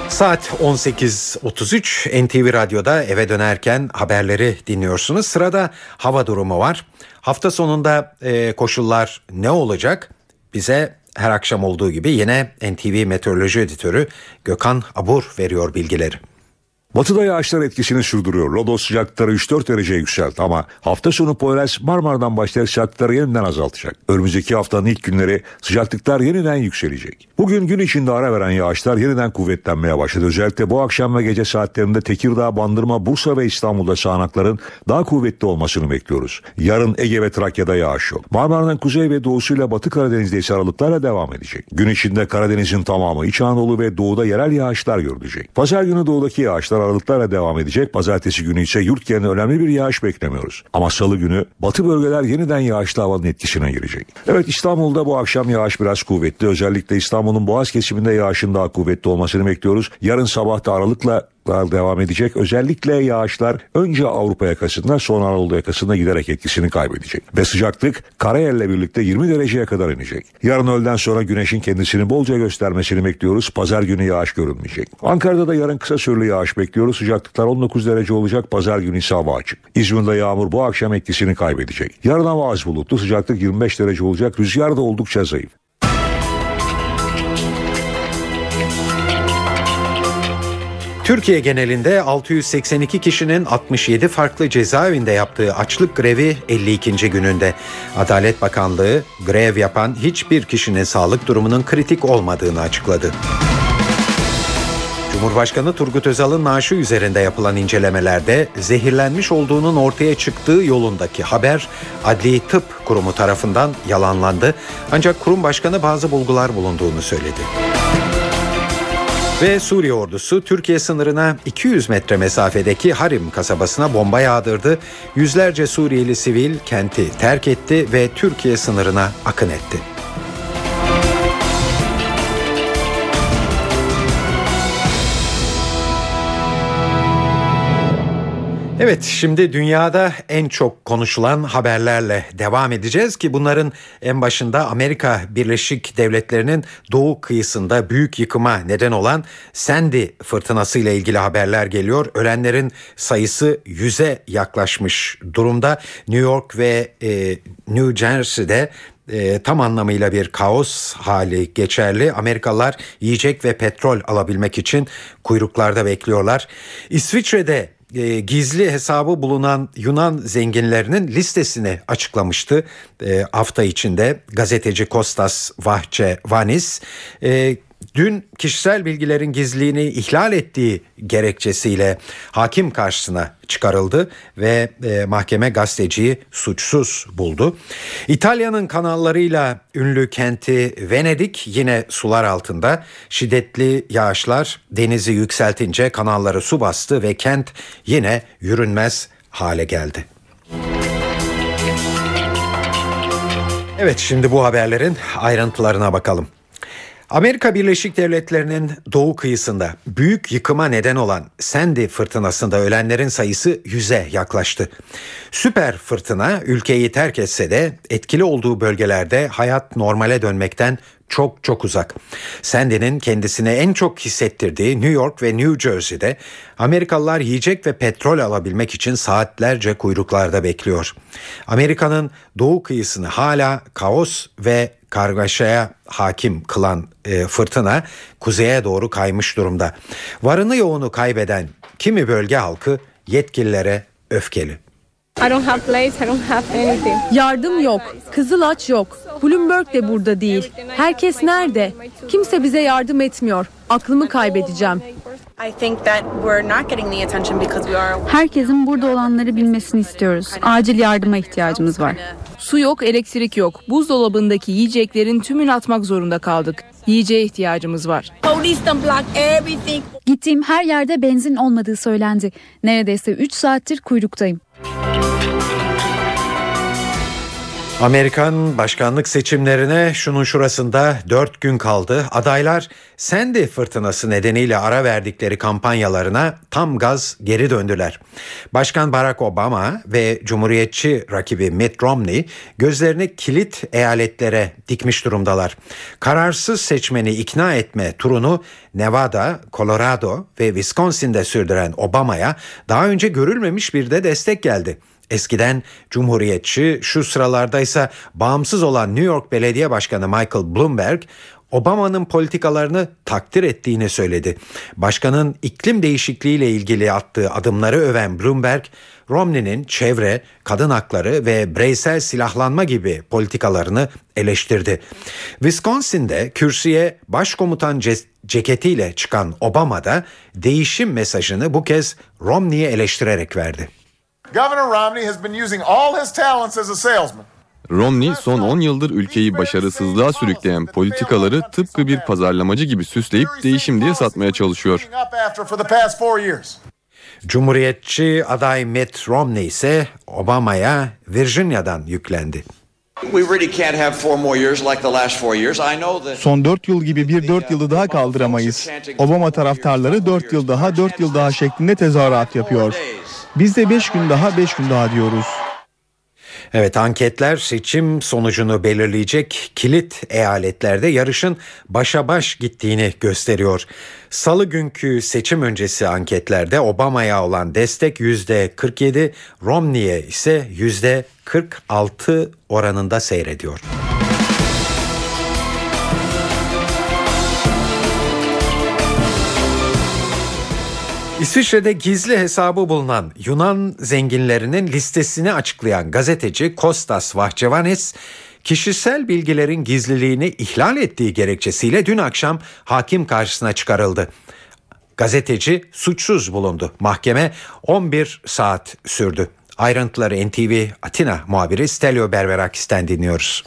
Saat 18.33 NTV Radyo'da eve dönerken haberleri dinliyorsunuz. Sırada hava durumu var. Hafta sonunda e, koşullar ne olacak? Bize her akşam olduğu gibi yine NTV Meteoroloji Editörü Gökhan Abur veriyor bilgileri. Batıda yağışlar etkisini sürdürüyor. Lodos sıcaklıkları 3-4 derece yükseldi ama hafta sonu Poyraz Marmara'dan başlayarak sıcaklıkları yeniden azaltacak. Önümüzdeki haftanın ilk günleri sıcaklıklar yeniden yükselecek. Bugün gün içinde ara veren yağışlar yeniden kuvvetlenmeye başladı. Özellikle bu akşam ve gece saatlerinde Tekirdağ, Bandırma, Bursa ve İstanbul'da sağanakların daha kuvvetli olmasını bekliyoruz. Yarın Ege ve Trakya'da yağış yok. Marmara'nın kuzey ve doğusuyla Batı Karadeniz'de ise aralıklarla devam edecek. Gün içinde Karadeniz'in tamamı, İç Anadolu ve doğuda yerel yağışlar görülecek. Pazar günü doğudaki yağışlar aralıklarla devam edecek. Pazartesi günü ise yurt genelinde önemli bir yağış beklemiyoruz. Ama salı günü batı bölgeler yeniden yağışlı havanın etkisine girecek. Evet İstanbul'da bu akşam yağış biraz kuvvetli. Özellikle İstanbul'un Boğaz kesiminde yağışın daha kuvvetli olmasını bekliyoruz. Yarın sabah da aralıkla devam edecek. Özellikle yağışlar önce Avrupa yakasında sonra Anadolu yakasında giderek etkisini kaybedecek. Ve sıcaklık karayelle birlikte 20 dereceye kadar inecek. Yarın öğleden sonra güneşin kendisini bolca göstermesini bekliyoruz. Pazar günü yağış görünmeyecek. Ankara'da da yarın kısa süreli yağış bekliyoruz. Sıcaklıklar 19 derece olacak. Pazar günü ise hava açık. İzmir'de yağmur bu akşam etkisini kaybedecek. Yarın hava az bulutlu. Sıcaklık 25 derece olacak. Rüzgar da oldukça zayıf. Türkiye genelinde 682 kişinin 67 farklı cezaevinde yaptığı açlık grevi 52. gününde. Adalet Bakanlığı grev yapan hiçbir kişinin sağlık durumunun kritik olmadığını açıkladı. Cumhurbaşkanı Turgut Özal'ın naaşı üzerinde yapılan incelemelerde zehirlenmiş olduğunun ortaya çıktığı yolundaki haber Adli Tıp Kurumu tarafından yalanlandı. Ancak kurum başkanı bazı bulgular bulunduğunu söyledi. Ve Suriye ordusu Türkiye sınırına 200 metre mesafedeki Harim kasabasına bomba yağdırdı. Yüzlerce Suriyeli sivil kenti terk etti ve Türkiye sınırına akın etti. Evet şimdi dünyada en çok konuşulan haberlerle devam edeceğiz ki bunların en başında Amerika Birleşik Devletleri'nin doğu kıyısında büyük yıkıma neden olan Sandy fırtınası ile ilgili haberler geliyor. Ölenlerin sayısı yüze yaklaşmış durumda. New York ve e, New Jersey'de e, tam anlamıyla bir kaos hali geçerli. Amerikalılar yiyecek ve petrol alabilmek için kuyruklarda bekliyorlar. İsviçre'de e, gizli hesabı bulunan Yunan zenginlerinin listesini açıklamıştı e, hafta içinde gazeteci Kostas Vahçevanis. E, dün kişisel bilgilerin gizliliğini ihlal ettiği gerekçesiyle hakim karşısına çıkarıldı ve e, mahkeme gazeteciyi suçsuz buldu. İtalya'nın kanallarıyla ünlü kenti Venedik yine sular altında. Şiddetli yağışlar denizi yükseltince kanalları su bastı ve kent yine yürünmez hale geldi. Evet şimdi bu haberlerin ayrıntılarına bakalım. Amerika Birleşik Devletleri'nin doğu kıyısında büyük yıkıma neden olan Sandy fırtınasında ölenlerin sayısı yüze yaklaştı. Süper fırtına ülkeyi terk etse de etkili olduğu bölgelerde hayat normale dönmekten çok çok uzak. Sandy'nin kendisine en çok hissettirdiği New York ve New Jersey'de Amerikalılar yiyecek ve petrol alabilmek için saatlerce kuyruklarda bekliyor. Amerika'nın doğu kıyısını hala kaos ve kargaşaya hakim kılan e, fırtına kuzeye doğru kaymış durumda. Varını yoğunu kaybeden kimi bölge halkı yetkililere öfkeli. Yardım yok, Kızılaç yok, Bloomberg de burada değil. Herkes nerede? Kimse bize yardım etmiyor. Aklımı kaybedeceğim. Herkesin burada olanları bilmesini istiyoruz. Acil yardıma ihtiyacımız var. Su yok, elektrik yok. Buzdolabındaki yiyeceklerin tümünü atmak zorunda kaldık. Yiyeceğe ihtiyacımız var. Gittiğim her yerde benzin olmadığı söylendi. Neredeyse 3 saattir kuyruktayım. Amerikan başkanlık seçimlerine şunun şurasında 4 gün kaldı. Adaylar Sandy fırtınası nedeniyle ara verdikleri kampanyalarına tam gaz geri döndüler. Başkan Barack Obama ve Cumhuriyetçi rakibi Mitt Romney gözlerini kilit eyaletlere dikmiş durumdalar. Kararsız seçmeni ikna etme turunu Nevada, Colorado ve Wisconsin'de sürdüren Obama'ya daha önce görülmemiş bir de destek geldi. Eskiden Cumhuriyetçi, şu sıralarda ise bağımsız olan New York Belediye Başkanı Michael Bloomberg, Obama'nın politikalarını takdir ettiğini söyledi. Başkanın iklim değişikliğiyle ilgili attığı adımları öven Bloomberg, Romney'nin çevre, kadın hakları ve bireysel silahlanma gibi politikalarını eleştirdi. Wisconsin'de kürsüye başkomutan ce- ceketiyle çıkan Obama da değişim mesajını bu kez Romney'i eleştirerek verdi. Governor Romney has been using all his talents as a salesman. Romney son 10 yıldır ülkeyi başarısızlığa sürükleyen politikaları tıpkı bir pazarlamacı gibi süsleyip değişim diye satmaya çalışıyor. Cumhuriyetçi aday Mitt Romney ise Obama'ya Virginia'dan yüklendi. Son 4 yıl gibi bir 4 yılı daha kaldıramayız. Obama taraftarları 4 yıl daha 4 yıl daha şeklinde tezahürat yapıyor. Biz de 5 gün daha 5 gün daha diyoruz. Evet anketler seçim sonucunu belirleyecek kilit eyaletlerde yarışın başa baş gittiğini gösteriyor. Salı günkü seçim öncesi anketlerde Obama'ya olan destek %47, Romney'e ise %46 oranında seyrediyor. İsviçre'de gizli hesabı bulunan Yunan zenginlerinin listesini açıklayan gazeteci Kostas Vahçevanes, kişisel bilgilerin gizliliğini ihlal ettiği gerekçesiyle dün akşam hakim karşısına çıkarıldı. Gazeteci suçsuz bulundu. Mahkeme 11 saat sürdü. Ayrıntıları NTV Atina muhabiri Stelio Berberakis'ten dinliyoruz.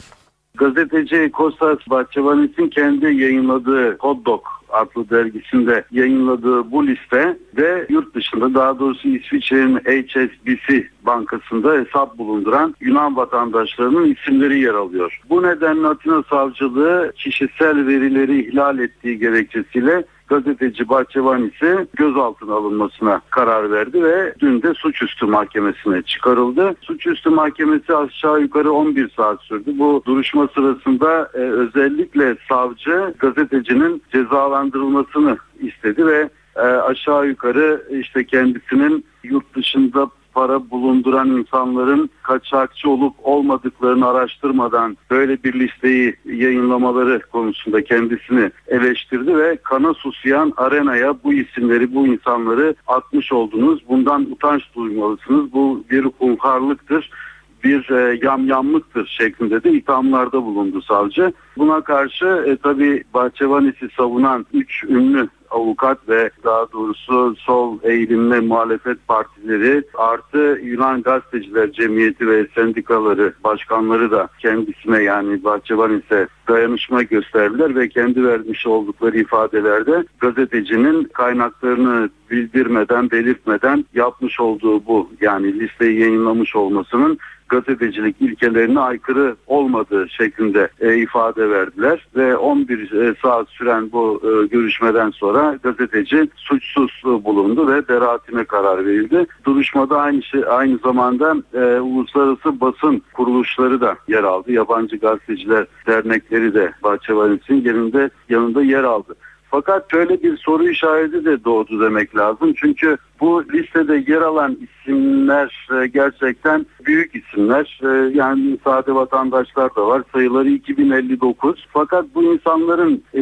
Gazeteci Kostas Bahçevanis'in kendi yayınladığı Hot Dog adlı dergisinde yayınladığı bu liste de yurt dışında daha doğrusu İsviçre'nin HSBC bankasında hesap bulunduran Yunan vatandaşlarının isimleri yer alıyor. Bu nedenle Atina Savcılığı kişisel verileri ihlal ettiği gerekçesiyle gazeteci Bahçevanis'e gözaltına alınmasına karar verdi ve dün de suçüstü mahkemesine çıkarıldı. Suçüstü mahkemesi aşağı yukarı 11 saat sürdü. Bu duruşma sırasında e, özellikle savcı gazetecinin cezalandırılmasını istedi ve e, aşağı yukarı işte kendisinin yurt dışında para bulunduran insanların kaçakçı olup olmadıklarını araştırmadan böyle bir listeyi yayınlamaları konusunda kendisini eleştirdi ve kana susayan arenaya bu isimleri bu insanları atmış oldunuz. Bundan utanç duymalısınız. Bu bir hunharlıktır bir e, yamyamlıktır şeklinde de ithamlarda bulundu savcı. Buna karşı e, tabi Bahçevanis'i savunan üç ünlü avukat ve daha doğrusu sol eğilimli muhalefet partileri artı Yunan Gazeteciler Cemiyeti ve sendikaları başkanları da kendisine yani Bahçevanis'e dayanışma gösterdiler ve kendi vermiş oldukları ifadelerde gazetecinin kaynaklarını bildirmeden belirtmeden yapmış olduğu bu yani listeyi yayınlamış olmasının gazetecilik ilkelerine aykırı olmadığı şeklinde e, ifade verdiler ve 11 e, saat süren bu e, görüşmeden sonra gazeteci suçsuz bulundu ve beraatine karar verildi. Duruşmada aynı şey, aynı zamanda e, uluslararası basın kuruluşları da yer aldı. Yabancı gazeteciler dernekleri de Bahçevanis'in yanında yanında yer aldı. Fakat şöyle bir soru işareti de doğdu demek lazım. Çünkü bu listede yer alan isimler e, gerçekten büyük isimler. E, yani sade vatandaşlar da var. Sayıları 2059. Fakat bu insanların e,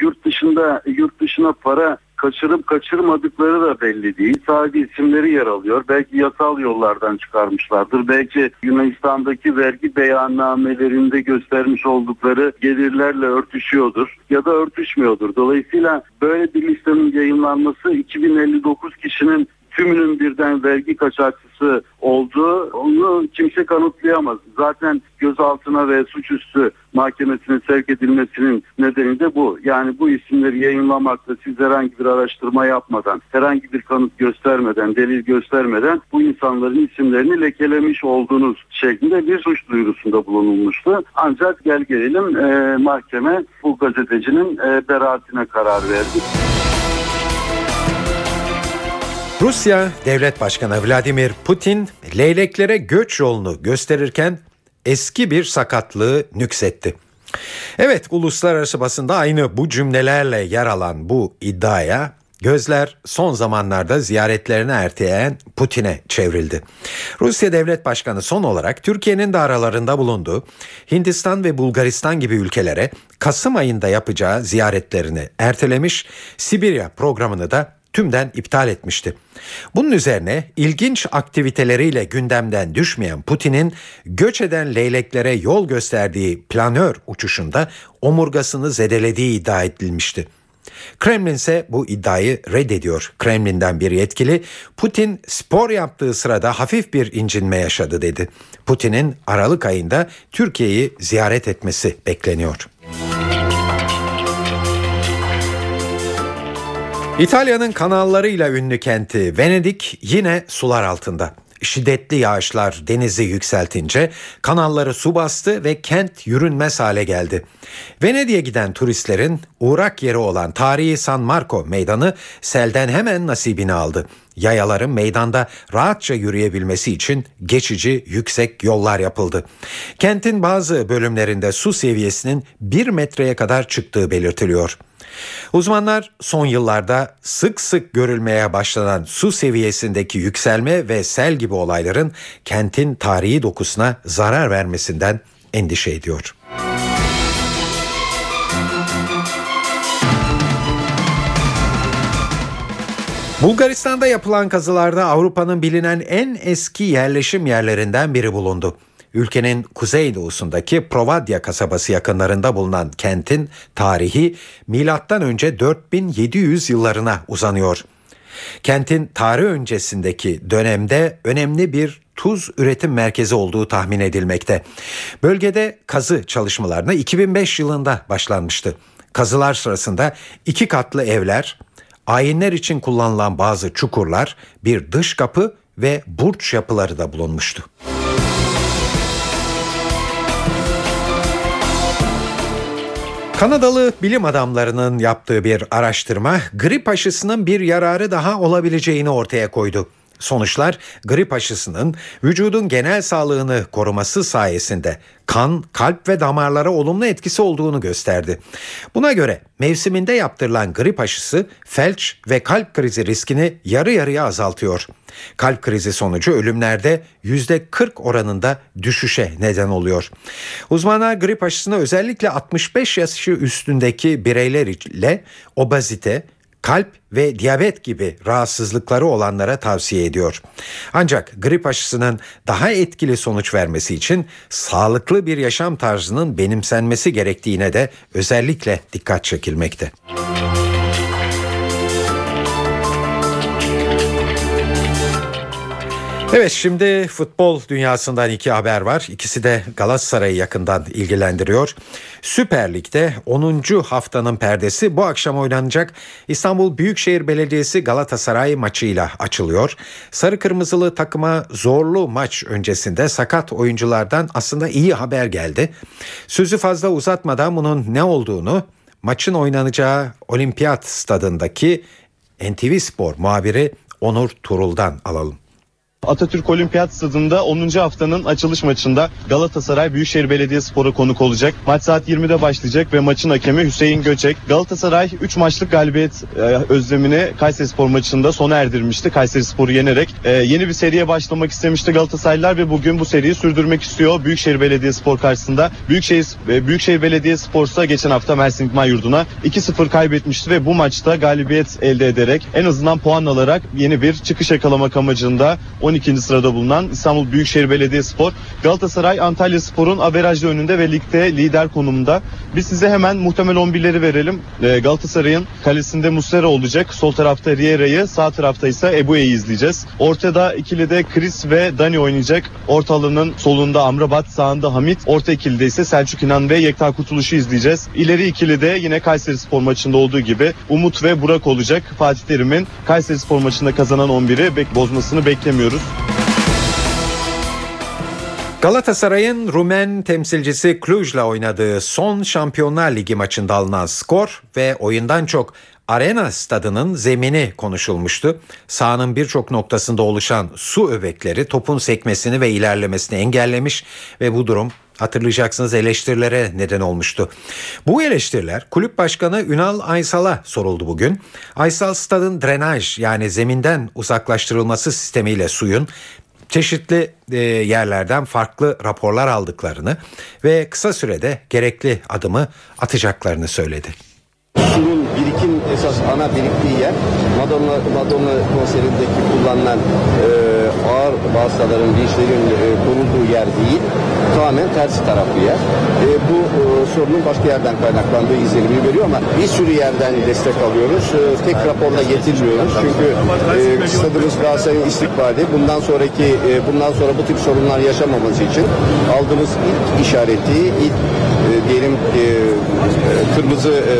yurt dışında yurt dışına para kaçırıp kaçırmadıkları da belli değil. Sadece isimleri yer alıyor. Belki yasal yollardan çıkarmışlardır. Belki Yunanistan'daki vergi beyannamelerinde göstermiş oldukları gelirlerle örtüşüyordur ya da örtüşmüyordur. Dolayısıyla böyle bir listenin yayınlanması 2059 kişinin tümünün birden vergi kaçakçısı olduğu onu kimse kanıtlayamaz. Zaten gözaltına ve suçüstü mahkemesine sevk edilmesinin nedeni de bu. Yani bu isimleri yayınlamakta siz herhangi bir araştırma yapmadan, herhangi bir kanıt göstermeden, delil göstermeden bu insanların isimlerini lekelemiş olduğunuz şeklinde bir suç duyurusunda bulunulmuştu. Ancak gel gelelim e, mahkeme bu gazetecinin e, beraatine karar verdi. Rusya Devlet Başkanı Vladimir Putin leyleklere göç yolunu gösterirken eski bir sakatlığı nüksetti. Evet uluslararası basında aynı bu cümlelerle yer alan bu iddiaya gözler son zamanlarda ziyaretlerini erteleyen Putin'e çevrildi. Rusya Devlet Başkanı son olarak Türkiye'nin de aralarında bulunduğu Hindistan ve Bulgaristan gibi ülkelere Kasım ayında yapacağı ziyaretlerini ertelemiş, Sibirya programını da tümden iptal etmişti. Bunun üzerine ilginç aktiviteleriyle gündemden düşmeyen Putin'in göç eden leyleklere yol gösterdiği planör uçuşunda omurgasını zedelediği iddia edilmişti. Kremlin ise bu iddiayı reddediyor. Kremlin'den bir yetkili Putin spor yaptığı sırada hafif bir incinme yaşadı dedi. Putin'in Aralık ayında Türkiye'yi ziyaret etmesi bekleniyor. İtalya'nın kanallarıyla ünlü kenti Venedik yine sular altında. Şiddetli yağışlar denizi yükseltince kanalları su bastı ve kent yürünmez hale geldi. Venedik'e giden turistlerin uğrak yeri olan tarihi San Marco meydanı selden hemen nasibini aldı. Yayaların meydanda rahatça yürüyebilmesi için geçici yüksek yollar yapıldı. Kentin bazı bölümlerinde su seviyesinin bir metreye kadar çıktığı belirtiliyor. Uzmanlar son yıllarda sık sık görülmeye başlanan su seviyesindeki yükselme ve sel gibi olayların kentin tarihi dokusuna zarar vermesinden endişe ediyor. Bulgaristan'da yapılan kazılarda Avrupa'nın bilinen en eski yerleşim yerlerinden biri bulundu. Ülkenin kuzeydoğusundaki Provadya kasabası yakınlarında bulunan kentin tarihi milattan önce 4700 yıllarına uzanıyor. Kentin tarih öncesindeki dönemde önemli bir tuz üretim merkezi olduğu tahmin edilmekte. Bölgede kazı çalışmalarına 2005 yılında başlanmıştı. Kazılar sırasında iki katlı evler, ayinler için kullanılan bazı çukurlar, bir dış kapı ve burç yapıları da bulunmuştu. Kanadalı bilim adamlarının yaptığı bir araştırma grip aşısının bir yararı daha olabileceğini ortaya koydu. Sonuçlar grip aşısının vücudun genel sağlığını koruması sayesinde kan, kalp ve damarlara olumlu etkisi olduğunu gösterdi. Buna göre mevsiminde yaptırılan grip aşısı felç ve kalp krizi riskini yarı yarıya azaltıyor. Kalp krizi sonucu ölümlerde %40 oranında düşüşe neden oluyor. Uzmanlar grip aşısını özellikle 65 yaşı üstündeki bireyler ile obezite, kalp ve diyabet gibi rahatsızlıkları olanlara tavsiye ediyor. Ancak grip aşısının daha etkili sonuç vermesi için sağlıklı bir yaşam tarzının benimsenmesi gerektiğine de özellikle dikkat çekilmekte. Evet şimdi futbol dünyasından iki haber var. İkisi de Galatasaray'ı yakından ilgilendiriyor. Süper Lig'de 10. haftanın perdesi bu akşam oynanacak İstanbul Büyükşehir Belediyesi Galatasaray maçıyla açılıyor. Sarı Kırmızılı takıma zorlu maç öncesinde sakat oyunculardan aslında iyi haber geldi. Sözü fazla uzatmadan bunun ne olduğunu maçın oynanacağı Olimpiyat stadındaki NTV Spor muhabiri Onur Turul'dan alalım. Atatürk Olimpiyat Stadında 10. haftanın açılış maçında Galatasaray Büyükşehir Belediyespor'a konuk olacak. Maç saat 20'de başlayacak ve maçın hakemi Hüseyin Göçek. Galatasaray 3 maçlık galibiyet e, özlemini Kayserispor maçında sona erdirmişti. Kayserispor'u yenerek e, yeni bir seriye başlamak istemişti Galatasaraylılar ve bugün bu seriyi sürdürmek istiyor Büyükşehir Belediyespor karşısında. Büyükşehir e, Büyükşehir Belediyespor ise geçen hafta Mersin İdman Yurdu'na 2-0 kaybetmişti ve bu maçta galibiyet elde ederek en azından puan alarak yeni bir çıkış yakalamak amacında 12. sırada bulunan İstanbul Büyükşehir Belediyespor Galatasaray Antalya Spor'un averajlı önünde ve ligde lider konumunda. Biz size hemen muhtemel 11'leri verelim. Ee, Galatasaray'ın kalesinde Muslera olacak. Sol tarafta Riera'yı, sağ tarafta ise Ebu'yu izleyeceğiz. Ortada ikilide Chris ve Dani oynayacak. Ortalığının solunda Amrabat, sağında Hamit. Orta ikilide ise Selçuk İnan ve Yekta Kurtuluş'u izleyeceğiz. İleri ikilide yine Kayseri Spor maçında olduğu gibi Umut ve Burak olacak. Fatih Terim'in Kayseri Spor maçında kazanan 11'i bek bozmasını beklemiyoruz. Galatasaray'ın Rumen temsilcisi Cluj'la oynadığı son Şampiyonlar Ligi maçında alınan skor ve oyundan çok Arena stadının zemini konuşulmuştu. Sahanın birçok noktasında oluşan su öbekleri topun sekmesini ve ilerlemesini engellemiş ve bu durum hatırlayacaksınız eleştirilere neden olmuştu. Bu eleştiriler kulüp başkanı Ünal Aysal'a soruldu bugün. Aysal stadın drenaj yani zeminden uzaklaştırılması sistemiyle suyun çeşitli e, yerlerden farklı raporlar aldıklarını ve kısa sürede gerekli adımı atacaklarını söyledi. Suyun birikim esas ana biriktiği yer Madonna, Madonna konserindeki kullanılan e, ağır vasıtaların, vinçlerin e, konulduğu yer değil. Tamamen tersi taraflı yer. E, bu e, sorunun başka yerden kaynaklandığı izlenimi veriyor ama bir sürü yerden destek alıyoruz. E, tek raporla getirmiyoruz. Çünkü e, stadımız Galatasaray'ın istikbali bundan sonraki e, bundan sonra bu tip sorunlar yaşamaması için aldığımız ilk işareti, ilk e, diyelim e, kırmızı e,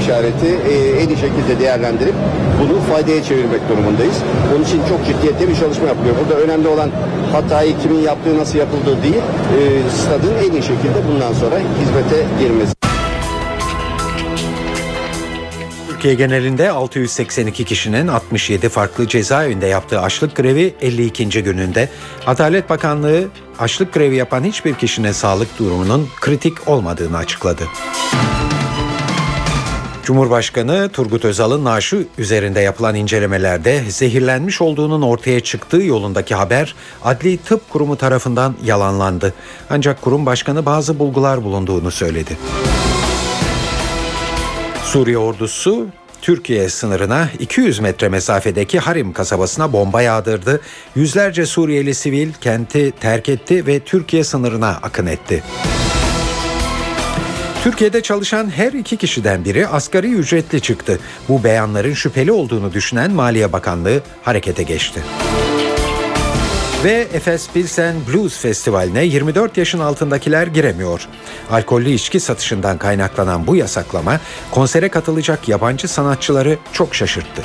işareti e, en iyi şekilde değerlendirip bunu faydaya çevirmek durumundayız. Onun için çok ciddiyette bir çalışma yapılıyor. Burada önemli olan hatayı kimin yaptığı nasıl yapıldığı değil, e, stadın en iyi şekilde bundan sonra hizmete girmesi. Türkiye genelinde 682 kişinin 67 farklı cezaevinde yaptığı açlık grevi 52. gününde. Adalet Bakanlığı açlık grevi yapan hiçbir kişinin sağlık durumunun kritik olmadığını açıkladı. Cumhurbaşkanı Turgut Özal'ın naaşı üzerinde yapılan incelemelerde zehirlenmiş olduğunun ortaya çıktığı yolundaki haber Adli Tıp Kurumu tarafından yalanlandı. Ancak kurum başkanı bazı bulgular bulunduğunu söyledi. Suriye ordusu Türkiye sınırına 200 metre mesafedeki Harim kasabasına bomba yağdırdı. Yüzlerce Suriyeli sivil kenti terk etti ve Türkiye sınırına akın etti. Türkiye'de çalışan her iki kişiden biri asgari ücretli çıktı. Bu beyanların şüpheli olduğunu düşünen Maliye Bakanlığı harekete geçti. Ve Efes Pilsen Blues Festivali'ne 24 yaşın altındakiler giremiyor. Alkollü içki satışından kaynaklanan bu yasaklama konsere katılacak yabancı sanatçıları çok şaşırttı.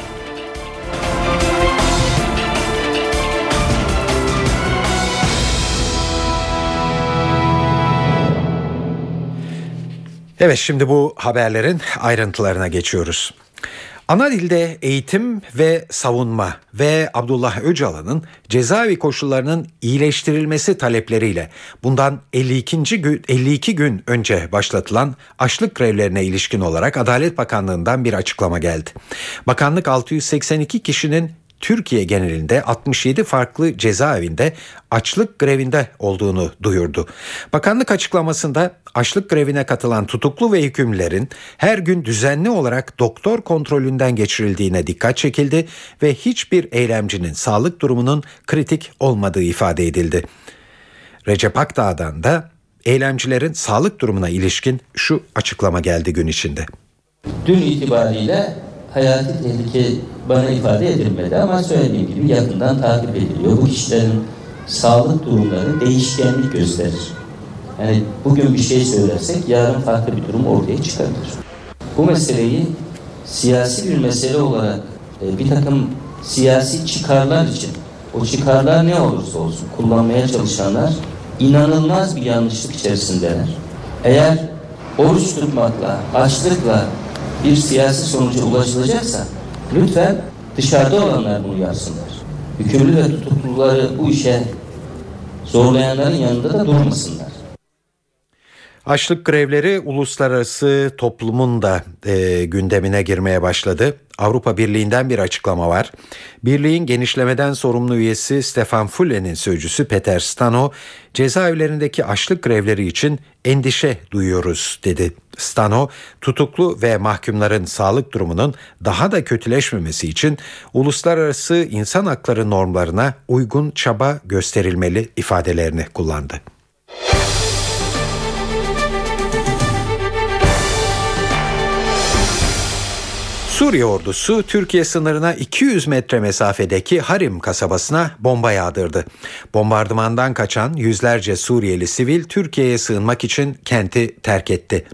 Evet şimdi bu haberlerin ayrıntılarına geçiyoruz. Ana dilde eğitim ve savunma ve Abdullah Öcalan'ın cezaevi koşullarının iyileştirilmesi talepleriyle bundan 52. gün 52 gün önce başlatılan açlık grevlerine ilişkin olarak Adalet Bakanlığı'ndan bir açıklama geldi. Bakanlık 682 kişinin Türkiye genelinde 67 farklı cezaevinde açlık grevinde olduğunu duyurdu. Bakanlık açıklamasında açlık grevine katılan tutuklu ve hükümlülerin her gün düzenli olarak doktor kontrolünden geçirildiğine dikkat çekildi ve hiçbir eylemcinin sağlık durumunun kritik olmadığı ifade edildi. Recep Akdağ'dan da eylemcilerin sağlık durumuna ilişkin şu açıklama geldi gün içinde. Dün itibariyle hayati tehlike bana ifade edilmedi ama söylediğim gibi yakından takip ediliyor. Bu kişilerin sağlık durumları değişkenlik gösterir. Yani bugün bir şey söylersek yarın farklı bir durum ortaya çıkabilir. Bu meseleyi siyasi bir mesele olarak e, bir takım siyasi çıkarlar için o çıkarlar ne olursa olsun kullanmaya çalışanlar inanılmaz bir yanlışlık içerisindeler. Eğer oruç tutmakla, açlıkla bir siyasi sonuca ulaşılacaksa lütfen dışarıda olanlar bunu yapsınlar. Hükümlü ve tutukluları bu işe zorlayanların yanında da durmasınlar. Açlık grevleri uluslararası toplumun da e, gündemine girmeye başladı. Avrupa Birliği'nden bir açıklama var. Birliğin genişlemeden sorumlu üyesi Stefan Fülle'nin sözcüsü Peter Stano, cezaevlerindeki açlık grevleri için endişe duyuyoruz dedi. Stano, tutuklu ve mahkumların sağlık durumunun daha da kötüleşmemesi için uluslararası insan hakları normlarına uygun çaba gösterilmeli ifadelerini kullandı. Suriye ordusu Türkiye sınırına 200 metre mesafedeki Harim kasabasına bomba yağdırdı. Bombardımandan kaçan yüzlerce Suriyeli sivil Türkiye'ye sığınmak için kenti terk etti.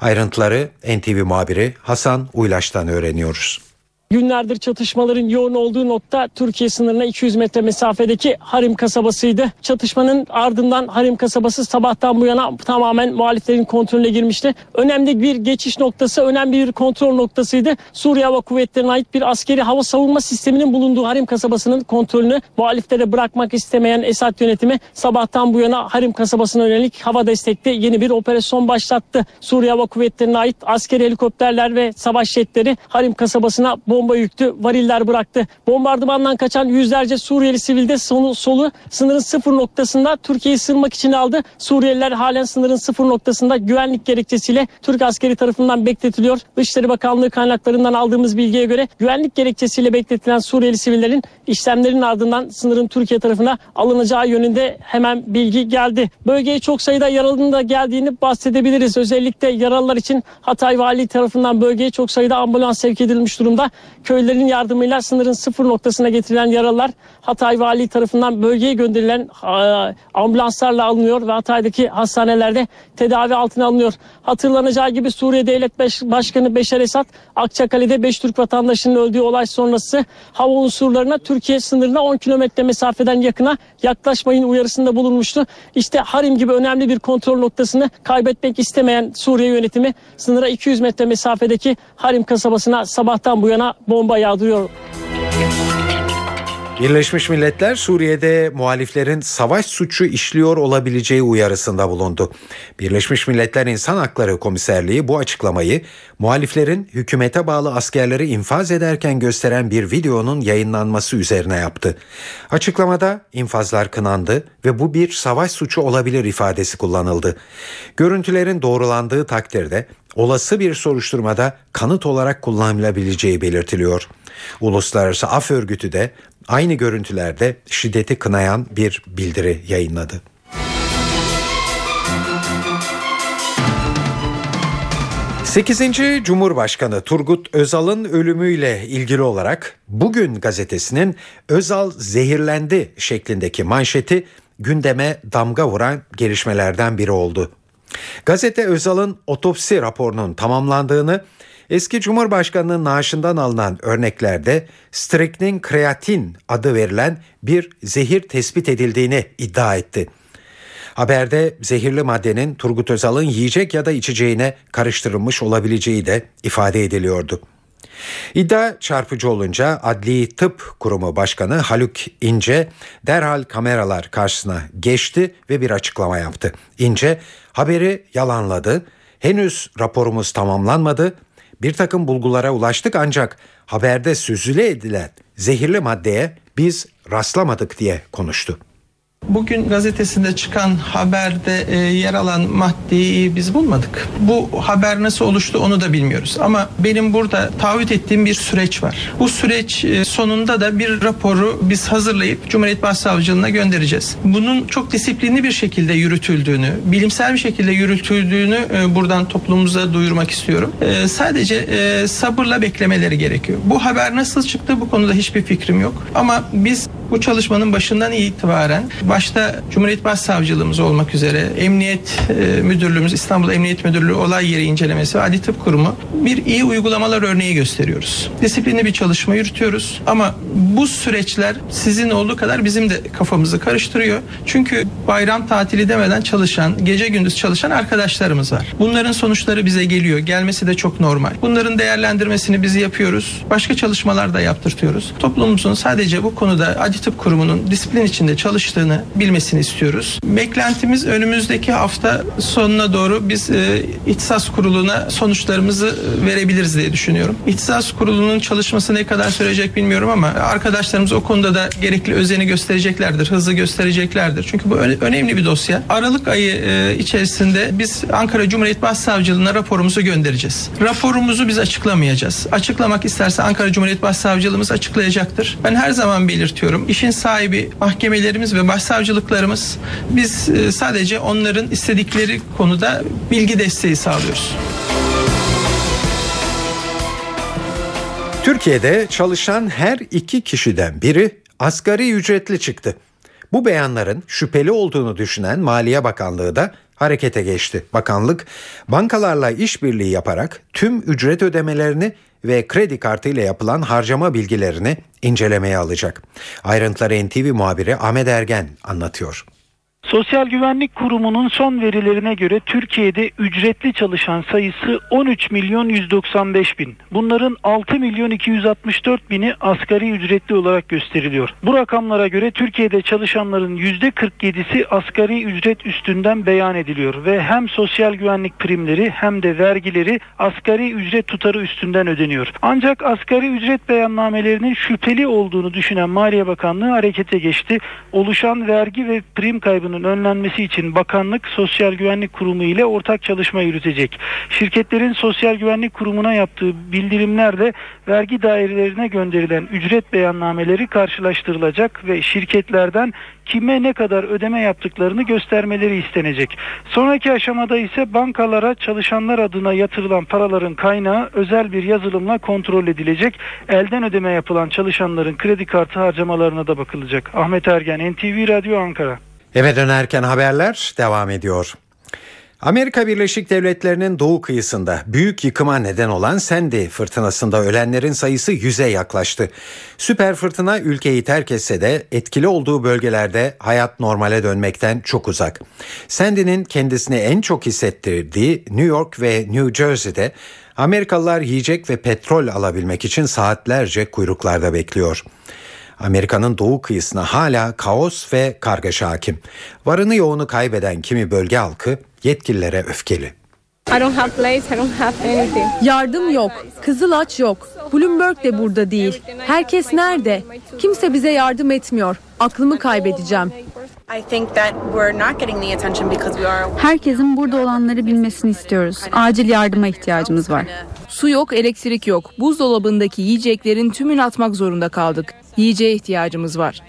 Ayrıntıları NTV muhabiri Hasan Uylaş'tan öğreniyoruz. Günlerdir çatışmaların yoğun olduğu nokta Türkiye sınırına 200 metre mesafedeki Harim kasabasıydı. Çatışmanın ardından Harim kasabası sabahtan bu yana tamamen muhaliflerin kontrolüne girmişti. Önemli bir geçiş noktası, önemli bir kontrol noktasıydı. Suriye Hava Kuvvetleri'ne ait bir askeri hava savunma sisteminin bulunduğu Harim kasabasının kontrolünü muhaliflere bırakmak istemeyen Esad yönetimi sabahtan bu yana Harim kasabasına yönelik hava destekli yeni bir operasyon başlattı. Suriye Hava Kuvvetleri'ne ait askeri helikopterler ve savaş jetleri Harim kasabasına bomba yüktü, variller bıraktı. Bombardımandan kaçan yüzlerce Suriyeli sivilde sonu, solu sınırın sıfır noktasında Türkiye'yi sığınmak için aldı. Suriyeliler halen sınırın sıfır noktasında güvenlik gerekçesiyle Türk askeri tarafından bekletiliyor. Dışişleri Bakanlığı kaynaklarından aldığımız bilgiye göre güvenlik gerekçesiyle bekletilen Suriyeli sivillerin işlemlerin ardından sınırın Türkiye tarafına alınacağı yönünde hemen bilgi geldi. Bölgeye çok sayıda yaralının da geldiğini bahsedebiliriz. Özellikle yaralılar için Hatay Vali tarafından bölgeye çok sayıda ambulans sevk edilmiş durumda. Köylerin yardımıyla sınırın sıfır noktasına getirilen yaralılar Hatay Vali tarafından bölgeye gönderilen ambulanslarla alınıyor ve Hatay'daki hastanelerde tedavi altına alınıyor. Hatırlanacağı gibi Suriye Devlet Başkanı Beşar Esad Akçakale'de 5 Türk vatandaşının öldüğü olay sonrası hava unsurlarına Türkiye sınırına 10 kilometre mesafeden yakına yaklaşmayın uyarısında bulunmuştu. İşte Harim gibi önemli bir kontrol noktasını kaybetmek istemeyen Suriye yönetimi sınıra 200 metre mesafedeki Harim kasabasına sabahtan bu yana bomba yağdırıyor. Birleşmiş Milletler Suriye'de muhaliflerin savaş suçu işliyor olabileceği uyarısında bulundu. Birleşmiş Milletler İnsan Hakları Komiserliği bu açıklamayı muhaliflerin hükümete bağlı askerleri infaz ederken gösteren bir videonun yayınlanması üzerine yaptı. Açıklamada infazlar kınandı ve bu bir savaş suçu olabilir ifadesi kullanıldı. Görüntülerin doğrulandığı takdirde olası bir soruşturmada kanıt olarak kullanılabileceği belirtiliyor. Uluslararası Af Örgütü de aynı görüntülerde şiddeti kınayan bir bildiri yayınladı. Sekizinci Cumhurbaşkanı Turgut Özal'ın ölümüyle ilgili olarak Bugün gazetesinin Özal zehirlendi şeklindeki manşeti gündeme damga vuran gelişmelerden biri oldu. Gazete Özal'ın otopsi raporunun tamamlandığını Eski Cumhurbaşkanı'nın naaşından alınan örneklerde streknin kreatin adı verilen bir zehir tespit edildiğini iddia etti. Haberde zehirli maddenin Turgut Özal'ın yiyecek ya da içeceğine karıştırılmış olabileceği de ifade ediliyordu. İddia çarpıcı olunca Adli Tıp Kurumu Başkanı Haluk İnce derhal kameralar karşısına geçti ve bir açıklama yaptı. İnce haberi yalanladı. Henüz raporumuz tamamlanmadı bir takım bulgulara ulaştık ancak haberde süzüle edilen zehirli maddeye biz rastlamadık diye konuştu. Bugün gazetesinde çıkan haberde e, yer alan maddeyi biz bulmadık. Bu haber nasıl oluştu onu da bilmiyoruz. Ama benim burada taahhüt ettiğim bir süreç var. Bu süreç e, sonunda da bir raporu biz hazırlayıp Cumhuriyet Başsavcılığına göndereceğiz. Bunun çok disiplinli bir şekilde yürütüldüğünü, bilimsel bir şekilde yürütüldüğünü e, buradan toplumumuza duyurmak istiyorum. E, sadece e, sabırla beklemeleri gerekiyor. Bu haber nasıl çıktı bu konuda hiçbir fikrim yok. Ama biz bu çalışmanın başından itibaren başta Cumhuriyet Başsavcılığımız olmak üzere Emniyet e, Müdürlüğümüz İstanbul Emniyet Müdürlüğü olay yeri incelemesi ve Adli Tıp Kurumu bir iyi uygulamalar örneği gösteriyoruz. Disiplinli bir çalışma yürütüyoruz ama bu süreçler sizin olduğu kadar bizim de kafamızı karıştırıyor. Çünkü bayram tatili demeden çalışan, gece gündüz çalışan arkadaşlarımız var. Bunların sonuçları bize geliyor. Gelmesi de çok normal. Bunların değerlendirmesini biz yapıyoruz. Başka çalışmalar da yaptırtıyoruz. Toplumumuzun sadece bu konuda Adli Tıp Kurumu'nun disiplin içinde çalıştığını bilmesini istiyoruz. Beklentimiz önümüzdeki hafta sonuna doğru biz e, İhtisas Kurulu'na sonuçlarımızı verebiliriz diye düşünüyorum. İhtisas Kurulu'nun çalışması ne kadar sürecek bilmiyorum ama arkadaşlarımız o konuda da gerekli özeni göstereceklerdir, hızlı göstereceklerdir. Çünkü bu önemli bir dosya. Aralık ayı e, içerisinde biz Ankara Cumhuriyet Başsavcılığına raporumuzu göndereceğiz. Raporumuzu biz açıklamayacağız. Açıklamak isterse Ankara Cumhuriyet Başsavcılığımız açıklayacaktır. Ben her zaman belirtiyorum. İşin sahibi mahkemelerimiz ve başsavcılıklarımız. Biz e, sadece onların istedikleri konuda bilgi desteği sağlıyoruz. Türkiye'de çalışan her iki kişiden biri asgari ücretli çıktı. Bu beyanların şüpheli olduğunu düşünen Maliye Bakanlığı da harekete geçti. Bakanlık bankalarla işbirliği yaparak tüm ücret ödemelerini ve kredi kartı ile yapılan harcama bilgilerini incelemeye alacak. Ayrıntıları NTV muhabiri Ahmet Ergen anlatıyor. Sosyal Güvenlik Kurumu'nun son verilerine göre Türkiye'de ücretli çalışan sayısı 13 milyon 195 bin. Bunların 6 milyon 264 bini asgari ücretli olarak gösteriliyor. Bu rakamlara göre Türkiye'de çalışanların %47'si asgari ücret üstünden beyan ediliyor ve hem sosyal güvenlik primleri hem de vergileri asgari ücret tutarı üstünden ödeniyor. Ancak asgari ücret beyannamelerinin şüpheli olduğunu düşünen Maliye Bakanlığı harekete geçti. Oluşan vergi ve prim kaybını önlenmesi için bakanlık Sosyal Güvenlik Kurumu ile ortak çalışma yürütecek. Şirketlerin Sosyal Güvenlik Kurumu'na yaptığı bildirimlerle vergi dairelerine gönderilen ücret beyannameleri karşılaştırılacak ve şirketlerden kime ne kadar ödeme yaptıklarını göstermeleri istenecek. Sonraki aşamada ise bankalara çalışanlar adına yatırılan paraların kaynağı özel bir yazılımla kontrol edilecek. Elden ödeme yapılan çalışanların kredi kartı harcamalarına da bakılacak. Ahmet Ergen, NTV Radyo Ankara. Eve dönerken haberler devam ediyor. Amerika Birleşik Devletleri'nin doğu kıyısında büyük yıkıma neden olan Sandy fırtınasında ölenlerin sayısı yüze yaklaştı. Süper fırtına ülkeyi terk etse de etkili olduğu bölgelerde hayat normale dönmekten çok uzak. Sandy'nin kendisini en çok hissettirdiği New York ve New Jersey'de Amerikalılar yiyecek ve petrol alabilmek için saatlerce kuyruklarda bekliyor. Amerika'nın doğu kıyısına hala kaos ve kargaşa hakim. Varını yoğunu kaybeden kimi bölge halkı yetkililere öfkeli. I don't have place, I don't have anything. Yardım yok, Kızılaç yok. Bloomberg de burada değil. Herkes nerede? Kimse bize yardım etmiyor. Aklımı kaybedeceğim. Herkesin burada olanları bilmesini istiyoruz. Acil yardıma ihtiyacımız var. Su yok, elektrik yok. Buzdolabındaki yiyeceklerin tümünü atmak zorunda kaldık. Yiyeceğe ihtiyacımız var.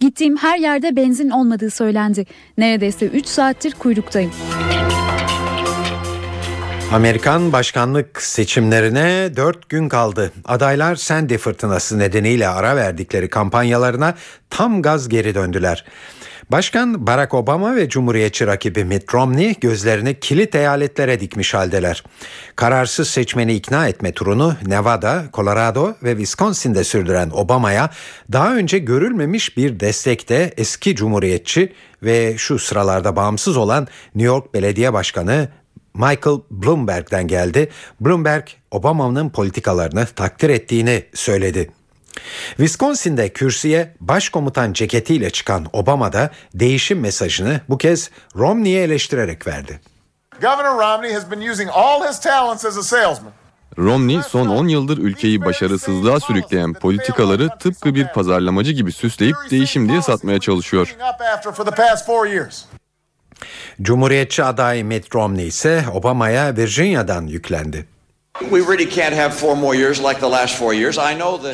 Gittiğim her yerde benzin olmadığı söylendi. Neredeyse 3 saattir kuyruktayım. Amerikan başkanlık seçimlerine 4 gün kaldı. Adaylar Sandy fırtınası nedeniyle ara verdikleri kampanyalarına tam gaz geri döndüler. Başkan Barack Obama ve Cumhuriyetçi rakibi Mitt Romney gözlerini kilit eyaletlere dikmiş haldeler. Kararsız seçmeni ikna etme turunu Nevada, Colorado ve Wisconsin'de sürdüren Obama'ya daha önce görülmemiş bir destekte eski Cumhuriyetçi ve şu sıralarda bağımsız olan New York Belediye Başkanı Michael Bloomberg'den geldi. Bloomberg Obama'nın politikalarını takdir ettiğini söyledi. Wisconsin'de kürsüye başkomutan ceketiyle çıkan Obama da değişim mesajını bu kez Romney'e eleştirerek verdi. Governor Romney has been using all his talents as a salesman. Romney son 10 yıldır ülkeyi başarısızlığa sürükleyen politikaları tıpkı bir pazarlamacı gibi süsleyip değişim diye satmaya çalışıyor. Cumhuriyetçi aday Mitt Romney ise Obama'ya Virginia'dan yüklendi.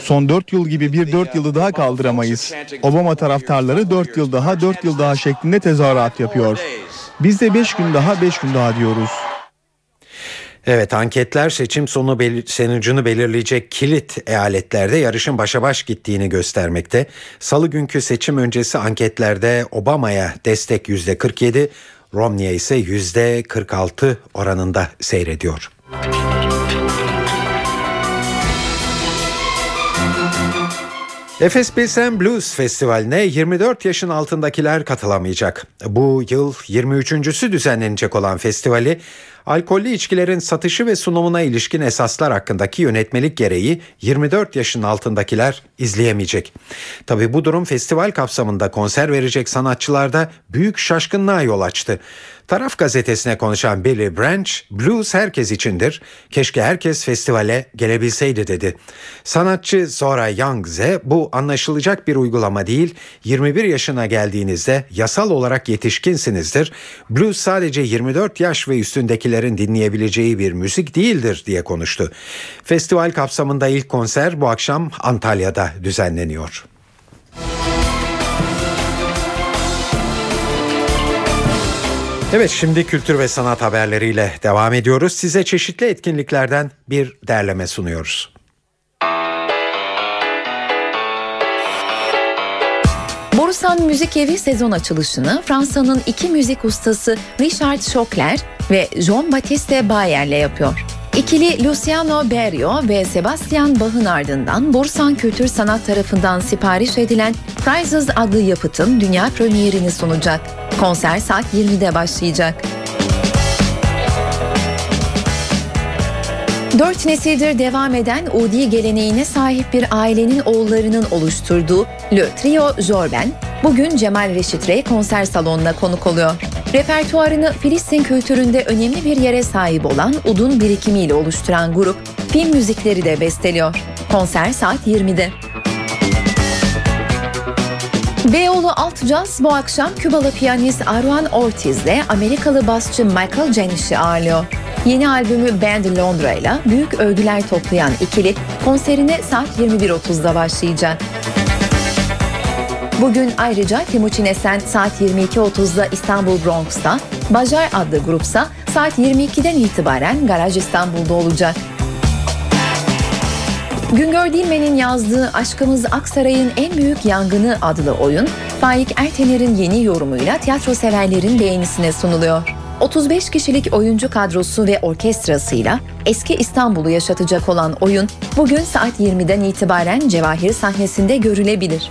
Son 4 yıl gibi bir 4 yılı daha kaldıramayız. Obama taraftarları 4 yıl daha 4 yıl daha şeklinde tezahürat yapıyor. Biz de 5 gün daha 5 gün daha diyoruz. Evet anketler seçim sonu belir- sonucunu belirleyecek kilit eyaletlerde yarışın başa baş gittiğini göstermekte. Salı günkü seçim öncesi anketlerde Obama'ya destek %47, Romney'e ise %46 oranında seyrediyor. Efes Pilsen Blues Festivali'ne 24 yaşın altındakiler katılamayacak. Bu yıl 23.sü düzenlenecek olan festivali alkollü içkilerin satışı ve sunumuna ilişkin esaslar hakkındaki yönetmelik gereği 24 yaşın altındakiler izleyemeyecek. Tabi bu durum festival kapsamında konser verecek sanatçılarda büyük şaşkınlığa yol açtı. Taraf gazetesine konuşan Billy Branch, blues herkes içindir. Keşke herkes festivale gelebilseydi dedi. Sanatçı Zora Young'se bu anlaşılacak bir uygulama değil. 21 yaşına geldiğinizde yasal olarak yetişkinsinizdir. Blues sadece 24 yaş ve üstündekilerin dinleyebileceği bir müzik değildir diye konuştu. Festival kapsamında ilk konser bu akşam Antalya'da düzenleniyor. Evet şimdi kültür ve sanat haberleriyle devam ediyoruz. Size çeşitli etkinliklerden bir derleme sunuyoruz. Borusan Müzik Evi sezon açılışını Fransa'nın iki müzik ustası Richard Schockler ve Jean-Baptiste Bayer'le yapıyor. İkili Luciano Berio ve Sebastian Bach'ın ardından Borusan Kültür Sanat tarafından sipariş edilen Prizes adlı yapıtın dünya premierini sunacak. Konser saat 20'de başlayacak. Dört nesildir devam eden Udi geleneğine sahip bir ailenin oğullarının oluşturduğu Le Trio Jorben, bugün Cemal Reşit Rey konser salonuna konuk oluyor. Repertuarını Filistin kültüründe önemli bir yere sahip olan udun birikimiyle oluşturan grup, film müzikleri de besteliyor. Konser saat 20'de. Beyoğlu Alt Jazz bu akşam Kübalı piyanist Aruan Ortiz ile Amerikalı basçı Michael Janish'i ağırlıyor. Yeni albümü Band Londra ile büyük övgüler toplayan ikili konserine saat 21.30'da başlayacak. Bugün ayrıca Timuçin Esen saat 22.30'da İstanbul Bronx'ta, Bajar adlı grupsa saat 22'den itibaren Garaj İstanbul'da olacak. Güngör Dilmen'in yazdığı Aşkımız Aksaray'ın en büyük yangını adlı oyun, Faik Ertener'in yeni yorumuyla tiyatro severlerin beğenisine sunuluyor. 35 kişilik oyuncu kadrosu ve orkestrasıyla eski İstanbul'u yaşatacak olan oyun bugün saat 20'den itibaren Cevahir sahnesinde görülebilir.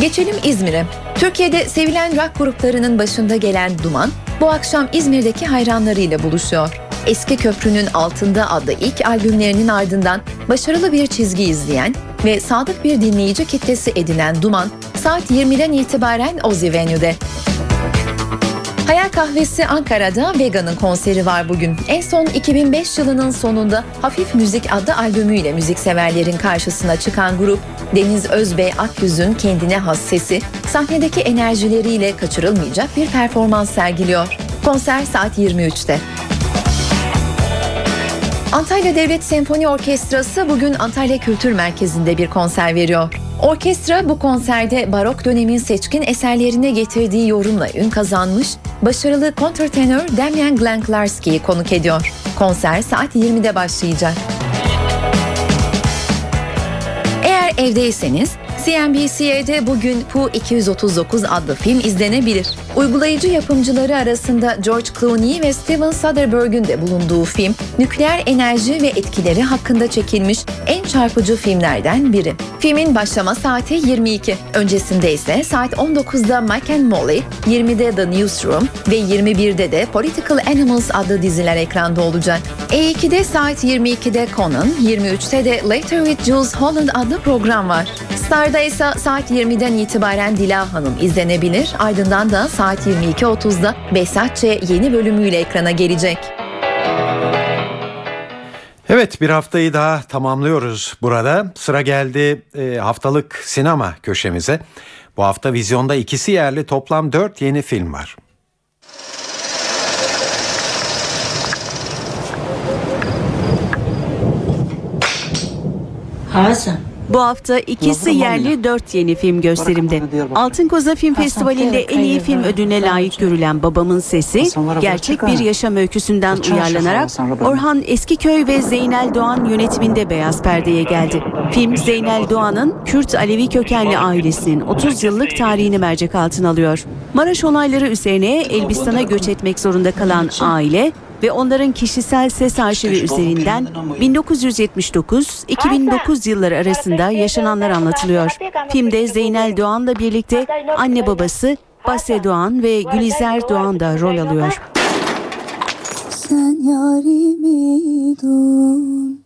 Geçelim İzmir'e. Türkiye'de sevilen rock gruplarının başında gelen Duman, bu akşam İzmir'deki hayranlarıyla buluşuyor. Eski Köprünün Altında adlı ilk albümlerinin ardından başarılı bir çizgi izleyen ve sadık bir dinleyici kitlesi edinen Duman, saat 20'den itibaren Ozi Venue'de. Hayal Kahvesi Ankara'da Vega'nın konseri var bugün. En son 2005 yılının sonunda Hafif Müzik adlı albümüyle müzikseverlerin karşısına çıkan grup, Deniz Özbey Akgüz'ün kendine has sesi, sahnedeki enerjileriyle kaçırılmayacak bir performans sergiliyor. Konser saat 23'te. Antalya Devlet Senfoni Orkestrası bugün Antalya Kültür Merkezi'nde bir konser veriyor. Orkestra bu konserde barok dönemin seçkin eserlerine getirdiği yorumla ün kazanmış, başarılı kontrtenör Damian Glenklarski'yi konuk ediyor. Konser saat 20'de başlayacak. Eğer evdeyseniz CNBC'de bugün Pu 239 adlı film izlenebilir. Uygulayıcı yapımcıları arasında George Clooney ve Steven Soderbergh'ün de bulunduğu film, nükleer enerji ve etkileri hakkında çekilmiş en çarpıcı filmlerden biri. Filmin başlama saati 22. Öncesinde ise saat 19'da Mike and Molly, 20'de The Newsroom ve 21'de de Political Animals adlı diziler ekranda olacak. E2'de saat 22'de Conan, 23'te de Later with Jules Holland adlı program var. Star'da ise saat 20'den itibaren Dila Hanım izlenebilir. Ardından da saat 22.30'da Besatçe yeni bölümüyle ekrana gelecek. Evet bir haftayı daha tamamlıyoruz burada. Sıra geldi e, haftalık sinema köşemize. Bu hafta vizyonda ikisi yerli toplam dört yeni film var. Hasan. Bu hafta ikisi yerli dört yeni film gösterimde. Altın Koza Film Festivali'nde en iyi film ödülüne layık görülen Babamın Sesi, gerçek bir yaşam öyküsünden uyarlanarak Orhan Eskiköy ve Zeynel Doğan yönetiminde beyaz perdeye geldi. Film Zeynel Doğan'ın Kürt Alevi kökenli ailesinin 30 yıllık tarihini mercek altına alıyor. Maraş olayları üzerine Elbistan'a göç etmek zorunda kalan aile ve onların kişisel ses arşivi üzerinden 1979-2009 yılları arasında yaşananlar anlatılıyor. Filmde Zeynel Doğan'la birlikte anne babası Base Doğan ve Gülizar Doğan da rol alıyor. Sen yarimi dun,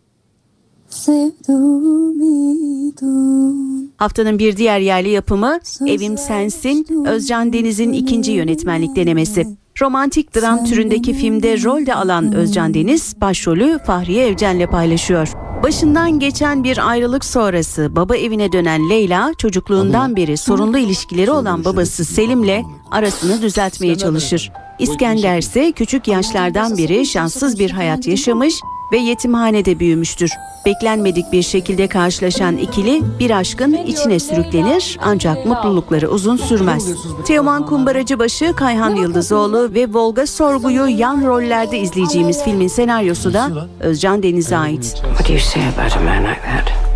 sevdumi dun. Haftanın bir diğer yerli yapımı Evim Sensin, Özcan Deniz'in ikinci yönetmenlik denemesi. Romantik dram türündeki filmde rol de alan Özcan Deniz başrolü Fahriye Evcen'le paylaşıyor. Başından geçen bir ayrılık sonrası baba evine dönen Leyla çocukluğundan beri sorunlu ilişkileri olan babası Selim'le arasını düzeltmeye çalışır. İskender ise küçük yaşlardan beri şanssız bir hayat yaşamış ve yetimhanede büyümüştür. Beklenmedik bir şekilde karşılaşan ikili bir aşkın içine sürüklenir ancak mutlulukları uzun sürmez. Teoman Kumbaracıbaşı, Kayhan Yıldızoğlu ve Volga Sorgu'yu yan rollerde izleyeceğimiz filmin senaryosu da Özcan Deniz'e ait. What do you say about a man like that?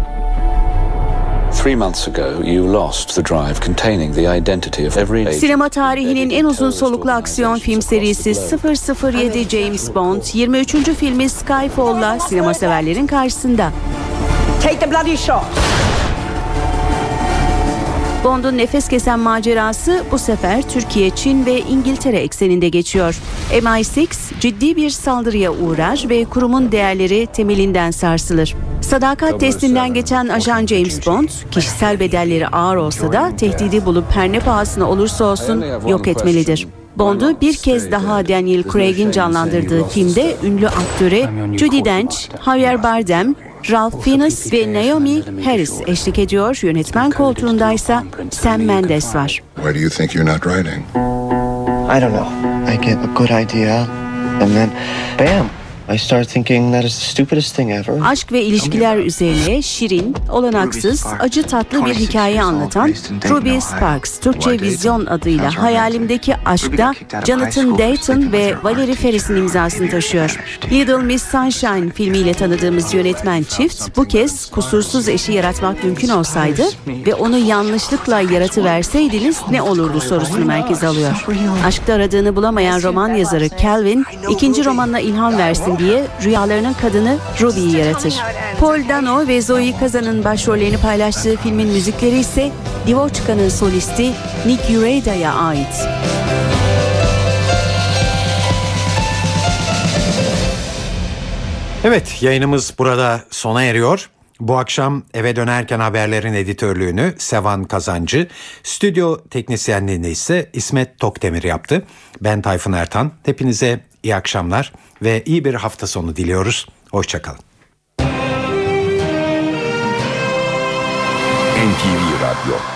Sinema tarihinin en uzun soluklu aksiyon film serisi 007 James Bond 23. filmi Skyfall'la sinema severlerin karşısında. Take the bloody shot. Bond'un nefes kesen macerası bu sefer Türkiye, Çin ve İngiltere ekseninde geçiyor. MI6 ciddi bir saldırıya uğrar ve kurumun değerleri temelinden sarsılır. Sadakat testinden geçen ajan James Bond, kişisel bedelleri ağır olsa da tehdidi bulup her ne pahasına olursa olsun yok etmelidir. Bond'u bir kez daha Daniel Craig'in canlandırdığı filmde ünlü aktöre Judi Dench, Javier Bardem, Ralph Fiennes ve Naomi Harris eşlik ediyor. Yönetmen koltuğundaysa Sam Mendes var. Why do you think you're not writing? I don't know. I get a good idea and then bam, I start thinking that is the stupidest thing ever. Aşk ve ilişkiler üzerine şirin, olanaksız, acı tatlı bir hikaye anlatan Ruby Sparks, Türkçe Vizyon adıyla Hayalimdeki Aşk'ta Jonathan Dayton ve Valerie Ferris'in imzasını taşıyor. Little Miss Sunshine filmiyle tanıdığımız yönetmen çift bu kez kusursuz eşi yaratmak mümkün olsaydı ve onu yanlışlıkla yaratıverseydiniz ne olurdu sorusunu merkeze alıyor. Aşkta aradığını bulamayan roman yazarı Calvin ikinci romanına ilham versin diye rüyalarının kadını Ruby'yi yaratır. Paul Dano ve Zoe Kazan'ın başrollerini paylaştığı filmin müzikleri ise Divochka'nın solisti Nick Ureda'ya ait. Evet yayınımız burada sona eriyor. Bu akşam eve dönerken haberlerin editörlüğünü Sevan Kazancı, stüdyo teknisyenliğini ise İsmet Tokdemir yaptı. Ben Tayfun Ertan. Hepinize iyi akşamlar ve iyi bir hafta sonu diliyoruz. Hoşçakalın. NTV Radyo